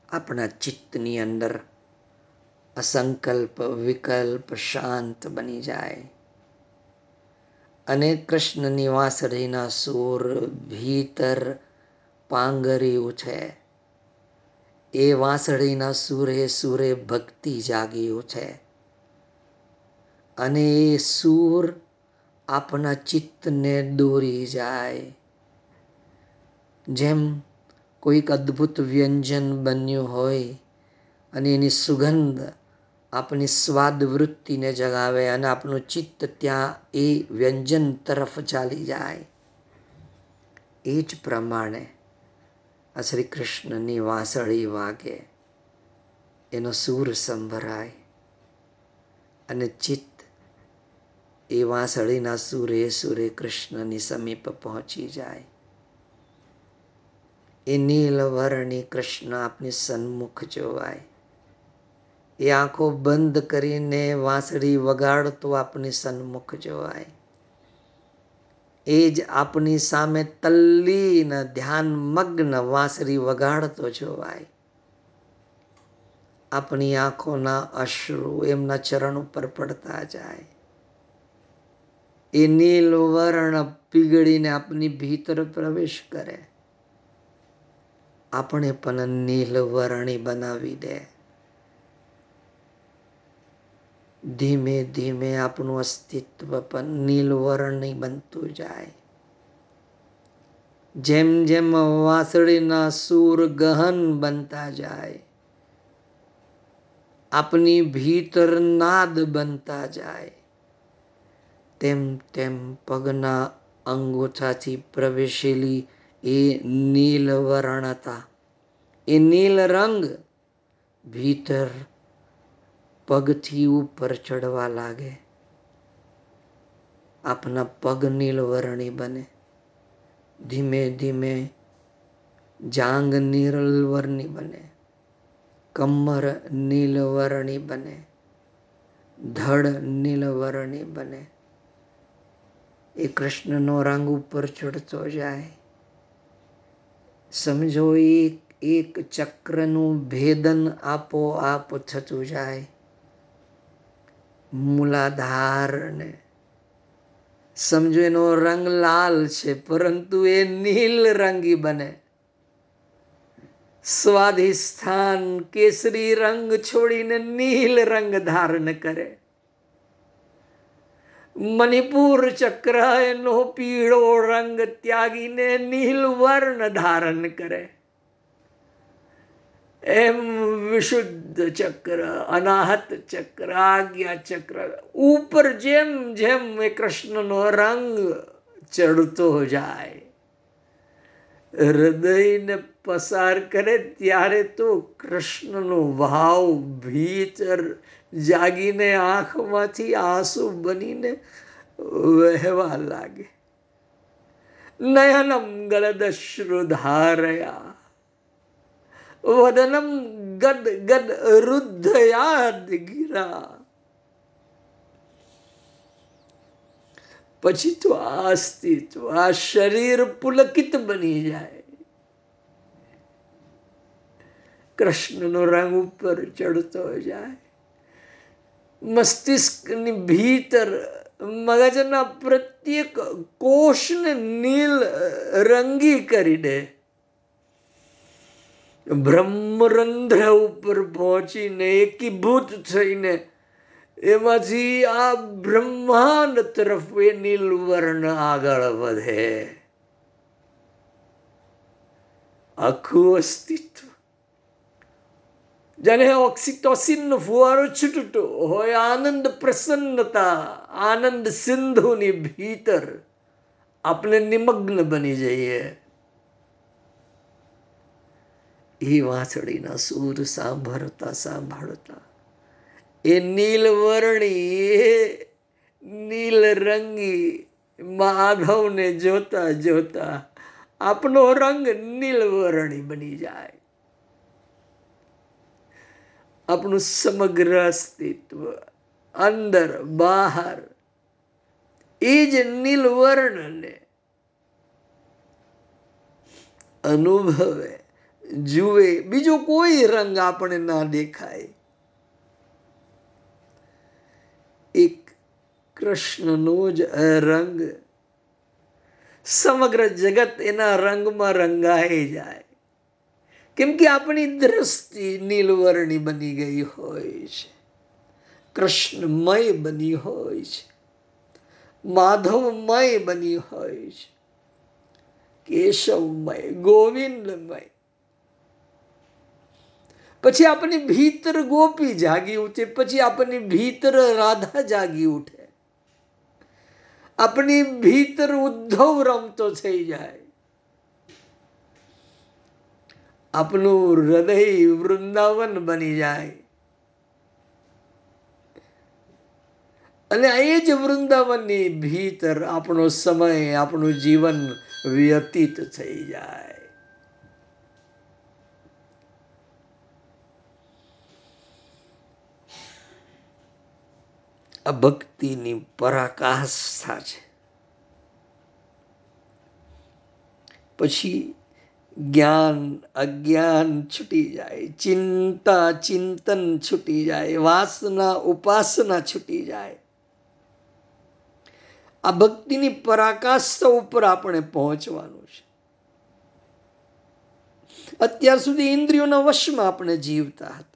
આપણા ચિત્તની અંદર અસંકલ્પ, વિકલ્પ, શાંત બની જાય. અને કૃષ્ણની વાંસળીના સૂર ભીતર પાંગર્યું છે એ વાંસળીના સૂરે સૂરે ભક્તિ જાગ્યું છે અને એ સૂર આપના ચિત્તને દોરી જાય. જેમ કોઈક અદ્ભુત વ્યંજન બન્યું હોય અને એની સુગંધ આપણી સ્વાદ વૃત્તિને જગાવે અને આપણું ચિત્ત ત્યાં એ વ્યંજન તરફ ચાલી જાય. એ જ પ્રમાણે આ શ્રી કૃષ્ણની વાંસળી વાગે, એનો સૂર સંભળાય અને ચિત્ત એ વાંસળીના સૂરે સૂરે કૃષ્ણની સમીપ પહોંચી જાય. એ નીલવર્ણી કૃષ્ણ આપની સન્મુખ જોવાય. એ આંખો બંધ કરીને વાંસળી વગાડતો આપની સન્મુખ જોવાય. એ જ આપની સામે તલ્લીન ધ્યાન મગ્ન વાંસળી વગાડતો જોવાય. આપણી આંખોના અશ્રુ એમના ચરણ ઉપર પડતા જાય. એ નીલવર્ણ પીગળીને આપની ભીતર પ્રવેશ કરે. આપણે પણ નીલવર્ણી બનાવી દે. ધીમે ધીમે આપણું અસ્તિત્વ પણ નીલવર્ણી બનતું જાય. જેમ જેમ વાંસળીના સૂર ગહન બનતા જાય, આપની ભીતર નાદ બનતા જાય, તેમ તેમ પગના અંગૂઠાથી પ્રવેશેલી એ નીલવર્ણતા, એ નીલ રંગ ભીતર પગથી ઉપર ચડવા લાગે આપના પગ નીલવર્ણી બને ધીમે ધીમે જાંગ નીલવર્ણી બને કમર નીલવર્ણી બને ધડ નીલવર્ણી બને એ કૃષ્ણનો રંગ ઉપર ચડતો જાય સમજો એક એક ચક્રનું ભેદન આપોઆપ થતું જાય મૂલાધારને સમજો એનો રંગ લાલ છે, પરંતુ એ નીલ રંગી બને. સ્વાધિષ્ઠાન કેસરી રંગ છોડીને નીલ રંગ ધારણ કરે. મણિપુર ચક્ર એનો પીળો રંગ ત્યાગીને નીલ વર્ણ ધારણ કરે. એમ વિશુદ્ધ ચક્ર, અનાહત ચક્ર, આજ્ઞા ચક્ર. ઉપર જેમ જેમ એ કૃષ્ણનો રંગ ચડતો જાય, હૃદયને પસાર કરે ત્યારે તો કૃષ્ણનો ભાવ ભીતર જાગીને આંખમાંથી આંસુ બનીને વહેવા લાગે. નયનમ ગલદશ્રુધારયા વદનમ ગદ ગદ રુદ્ધયાદ ગિરા પછી તો આ અસ્તિત્વ આ શરીર પુલકિત બની જાય કૃષ્ણનો રંગ ઉપર ચડતો જાય મસ્તિષ્કની ભીતર મગજના પ્રત્યેક કોષને નીલ રંગી કરી દે બ્રહ્મરંધ્ર ઉપર પહોંચીને એકીભૂત થઈને એમાંથી આ બ્રહ્માંડ તરફ એ નીલવર્ણ આગળ વધે. આખું અસ્તિત્વ. જેને ઓક્સિટોસિન નો ફુવારો છૂટતો હોય આનંદ પ્રસન્નતા, આનંદ સિંધુની ભીતર. આપણે નિમગ્ન બની જઈએ. એ વાંસળીના સૂર સાંભળતા સાંભળતા. એ નીલવર્ણી નીલ રંગી માધવને જોતા જોતા આપનો રંગ નીલવર્ણી બની જાય. આપણું સમગ્ર અસ્તિત્વ અંદર, બહાર, એ જ નીલવર્ણને અનુભવે. જુએ. બીજો કોઈ રંગ આપણે ના દેખાય. એક કૃષ્ણનો જ રંગ. સમગ્ર જગત એના રંગમાં રંગાઈ જાય. કેમ કે આપણી દ્રષ્ટિ નીલવર્ણી બની ગઈ હોય છે. કૃષ્ણમય બની હોય છે. માધવમય બની હોય છે. કેશવમય, ગોવિંદમય. પછી આપણી ભીતર ગોપી જાગી ઉઠે, પછી આપણી ભીતર રાધા જાગી ઉઠે. આપણી ભીતર ઉદ્ધવ રમતો થઈ જાય. આપનું હૃદય વૃંદાવન બની જાય. અને એ જ વૃંદાવનની ભીતર આપણો સમય, આપણું જીવન વ્યતીત થઈ જાય. આ ભક્તિની પરાકાષ્ઠા છે. પછી જ્ઞાન, અજ્ઞાન છૂટી જાય, ચિંતા, ચિંતન છૂટી જાય, વાસના, ઉપાસના છૂટી જાય. આ ભક્તિની પરાકાષ્ઠા ઉપર આપણે પહોંચવાનું છે. અત્યાર સુધી ઇન્દ્રિયોના વશમાં આપણે જીવતા હતા.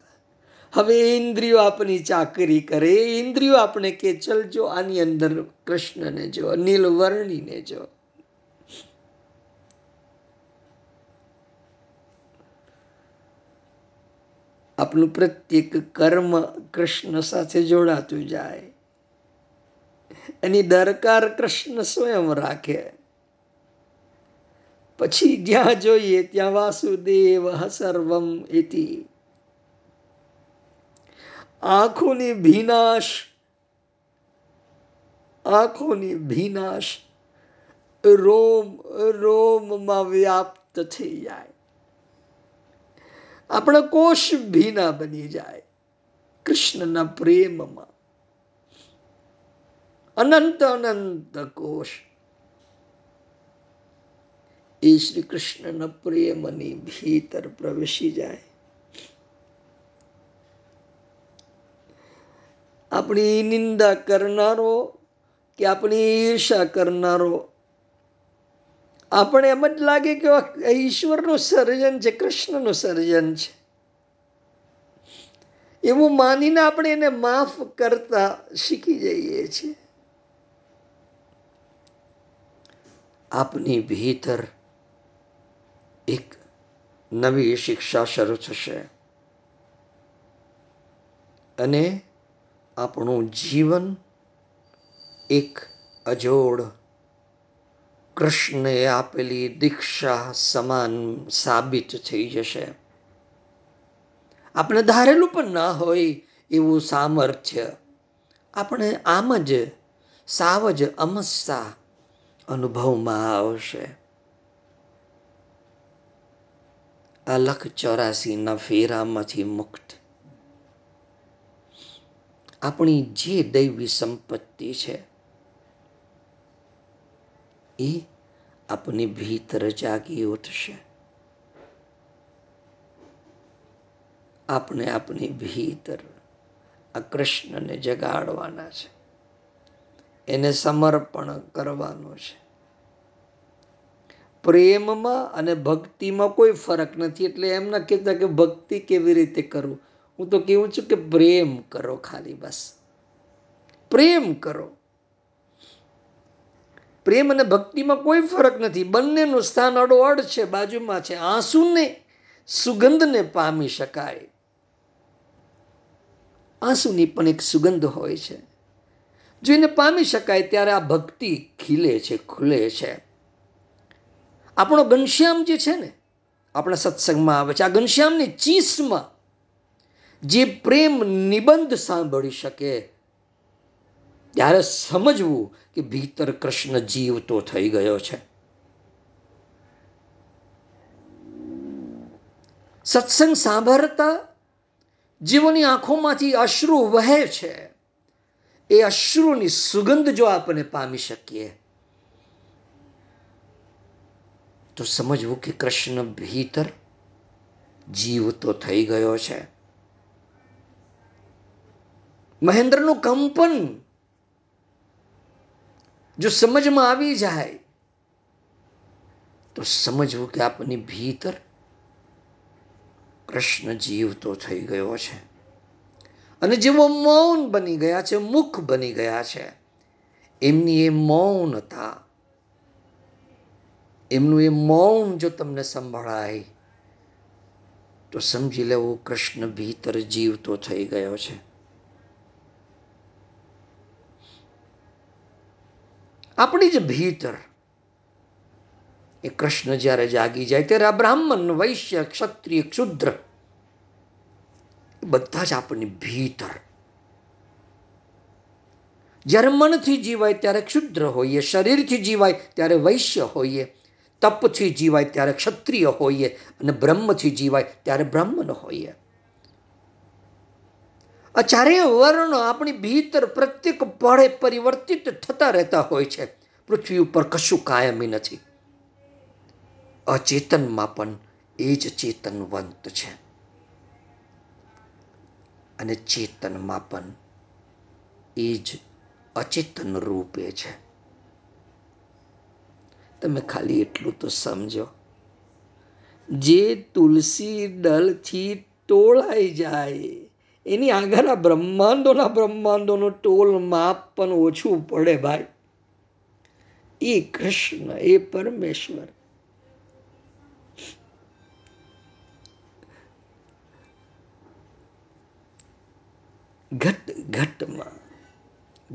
હવે ઇન્દ્રિયો આપની ચાકરી કરે, ઇન્દ્રિયો આપણે કે ચલજો આની અંદર કૃષ્ણને જો, નીલવર્ણીને જો. આપણું પ્રત્યેક કર્મ કૃષ્ણ સાથે જોડાતું જાય. એની દરકાર કૃષ્ણ સ્વયં રાખે. પછી જ્યાં જોઈએ ત્યાં વાસુદેવ સર્વમ ઇતિ. આંખોની ભીનાશ આંખોની ભીનાશ રોમ, રોમમાં વ્યાપ્ત થઈ જાય. આપણા કોષ ભીના બની જાય કૃષ્ણના પ્રેમમાં. અનંત અનંત કોષ. એ શ્રી કૃષ્ણના પ્રેમની ભીતર પ્રવેશી જાય. આપણી નિંદા કરનારો કે આપણી ઈર્ષા કરનારો. આપણે એમ જ લાગે કે ઈશ્વરનું સર્જન છે, કૃષ્ણનું સર્જન છે. એવું માનીને આપણે એને માફ કરતા શીખી જઈએ છીએ. આપની ભીતર એક નવી શિક્ષા શરૂ થશે. અને આપણું જીવન એક અજોડ. કૃષ્ણએ આપેલી દીક્ષા સમાન સાબિત થઈ જશે. આપણે ધારેલું પણ ના હોય એવું સામર્થ્ય. આપણે આમ જ સાવ જ અમસ્તા અનુભવમાં આવશે. અલખ ચોરાસીના ફેરામાંથી મુક્ત. આપણી જે દૈવી સંપત્તિ છે, એ આપની ભીતર જાગી ઉઠશે. આપણે આપણી ભીતર આ કૃષ્ણને જગાડવાના છે. એને સમર્પણ કરવાનું છે. પ્રેમમાં અને ભક્તિમાં કોઈ ફરક નથી, એટલે એમ ન કહેતા કે ભક્તિ કેવી રીતે કરવું હું તો કેવું છું કે પ્રેમ કરો ખાલી બસ. પ્રેમ કરો. પ્રેમ અને ભક્તિમાં કોઈ ફરક નથી. બંનેનું સ્થાન અડોઅડ છે, બાજુમાં છે. આંસુને, સુગંધને પામી શકાય. આંસુની પણ એક સુગંધ હોય છે. જો એને પામી શકાય ત્યારે આ ભક્તિ ખીલે છે, ખુલે છે. આપણો ઘનશ્યામ જે છે ને, આપણા સત્સંગમાં આવે છે. આ ઘનશ્યામની ચીસમાં જે પ્રેમ નિબંધ સાંભળી શકે, ત્યારે સમજવું કે ભીતર કૃષ્ણ જીવતો થઈ ગયો છે. સત્સંગ સાંભળતા જીવોની આંખોમાંથી અશ્રુ વહે છે. એ અશ્રુની સુગંધ જો આપણે પામી શકીએ, તો સમજવું કે કૃષ્ણ ભીતર જીવતો થઈ ગયો છે. મહેન્દ્રનું કંપન જો સમજમાં આવી જાય, તો સમજવું કે આપની ભીતર કૃષ્ણ જીવતો થઈ ગયો છે. અને જેવો મૌન બની ગયા છે, મુખ બની ગયા છે, એમની એ મૌનતા, એમનું એ મૌન જો તમને સંભળાય, તો સમજી લેવું કૃષ્ણ ભીતર જીવતો થઈ ગયો છે. આપણી જ ભીતર. એ કૃષ્ણ જ્યારે જાગી જાય ત્યારે આ બ્રાહ્મણ વૈશ્ય ક્ષત્રિય ક્ષુદ્ર બધા જ આપણી ભીતર. જ્યારે મનથી જીવાય ત્યારે ક્ષુદ્ર હોઈએ, શરીરથી જીવાય ત્યારે વૈશ્ય હોઈએ, તપથી જીવાય ત્યારે ક્ષત્રિય હોઈએ અને બ્રહ્મથી જીવાય ત્યારે બ્રાહ્મણ હોઈએ. આ ચારેય વર્ણ આપણી ભીતર પ્રત્યેક પળે પરિવર્તિત થતા રહેતા હોય છે. પૃથ્વી ઉપર કશું કાયમી નથી. અચેતનમાં પણ એ જ ચેતનવંત છે. અને ચેતનમાં પણ એ જ અચેતન રૂપે છે. તમે ખાલી એટલું તો સમજો. જે તુલસી દળથી તોળાઈ જાય એની આગળના બ્રહ્માંડોના બ્રહ્માંડોનું ટોલ માપ પણ ઓછું પડે ભાઈ. એ કૃષ્ણ, એ પરમેશ્વર. ઘટ, ઘટમાં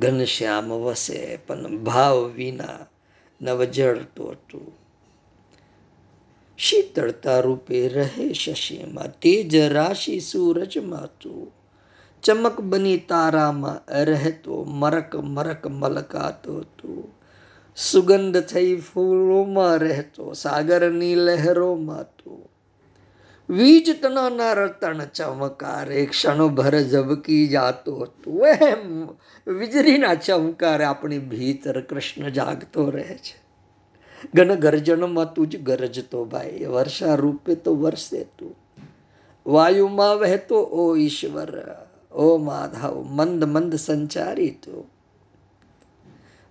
ઘનશ્યામ વસે, પણ ભાવ વિના નવજળતો હતું શીતળતા રૂપે રહે શશીમાં, તેજ રાશિ સૂરજમાં તું. ચમક બની તારામાં રહેતો, મરક મરક મલકાતો તું. સુગંધ થઈ ફૂલોમાં રહેતો, સાગરની લહેરોમાં તું. વીજ તનાના રતણ ચમકારે, ક્ષણભર ઝબકી જાતો તું. એમ વીજળીના ચમકારે આપણી ભીતર કૃષ્ણ જાગતો રહે છે. ઘન ગર્જનમાં તું જ ગરજતો ભાઈ, વર્ષા રૂપે તો વરસે તું. વાયુમાં વહેતો ઓ ઈશ્વર ઓ માધવ, મંદ મંદ સંચારી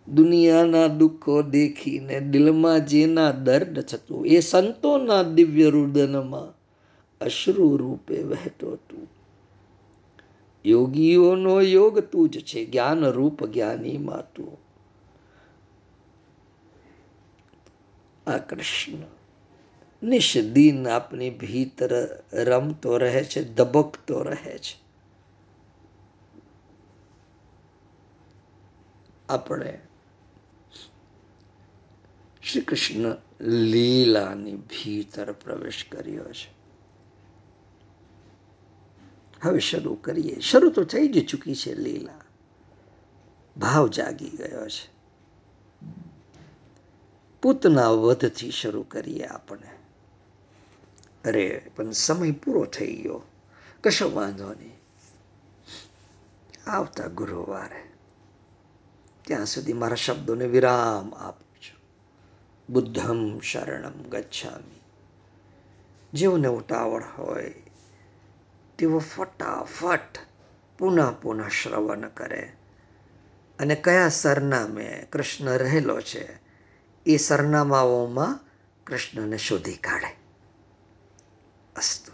દુનિયાના દુઃખો દેખીને દિલમાં જેના દર્દ થતું, એ સંતોના દિવ્ય રુદનમાં અશ્રુ રૂપે વહેતો તું. યોગીઓનો યોગ તું જ છે, જ્ઞાન રૂપ જ્ઞાનીમાં તું. આ કૃષ્ણ નિષ્દિન આપની ભીતર રમતો રહે છે, ધબકતો રહે છે. આપણે શ્રી કૃષ્ણ લીલાની ભીતર પ્રવેશ કર્યો છે. હવે શરૂ કરીએ. શરૂ તો થઈ જ ચૂકી છે લીલા. ભાવ જાગી ગયો છે. પૂતના વધથી શરૂ કરીએ આપણે. અરે, પણ સમય પૂરો થઈ ગયો. કશો વાંધો નહીં. આવતા ગુરુવારે. ત્યાં સુધી મારા શબ્દોને વિરામ આપજો. બુદ્ધમ શરણમ ગચ્છામી. જેઓને ઉતાવળ હોય, તેઓ ફટાફટ પુનઃ પુનઃ શ્રવણ કરે. અને કયા સરનામે કૃષ્ણ રહેલો છે, એ સરનામાઓમાં કૃષ્ણને શોધી કાઢે. અસ્તુ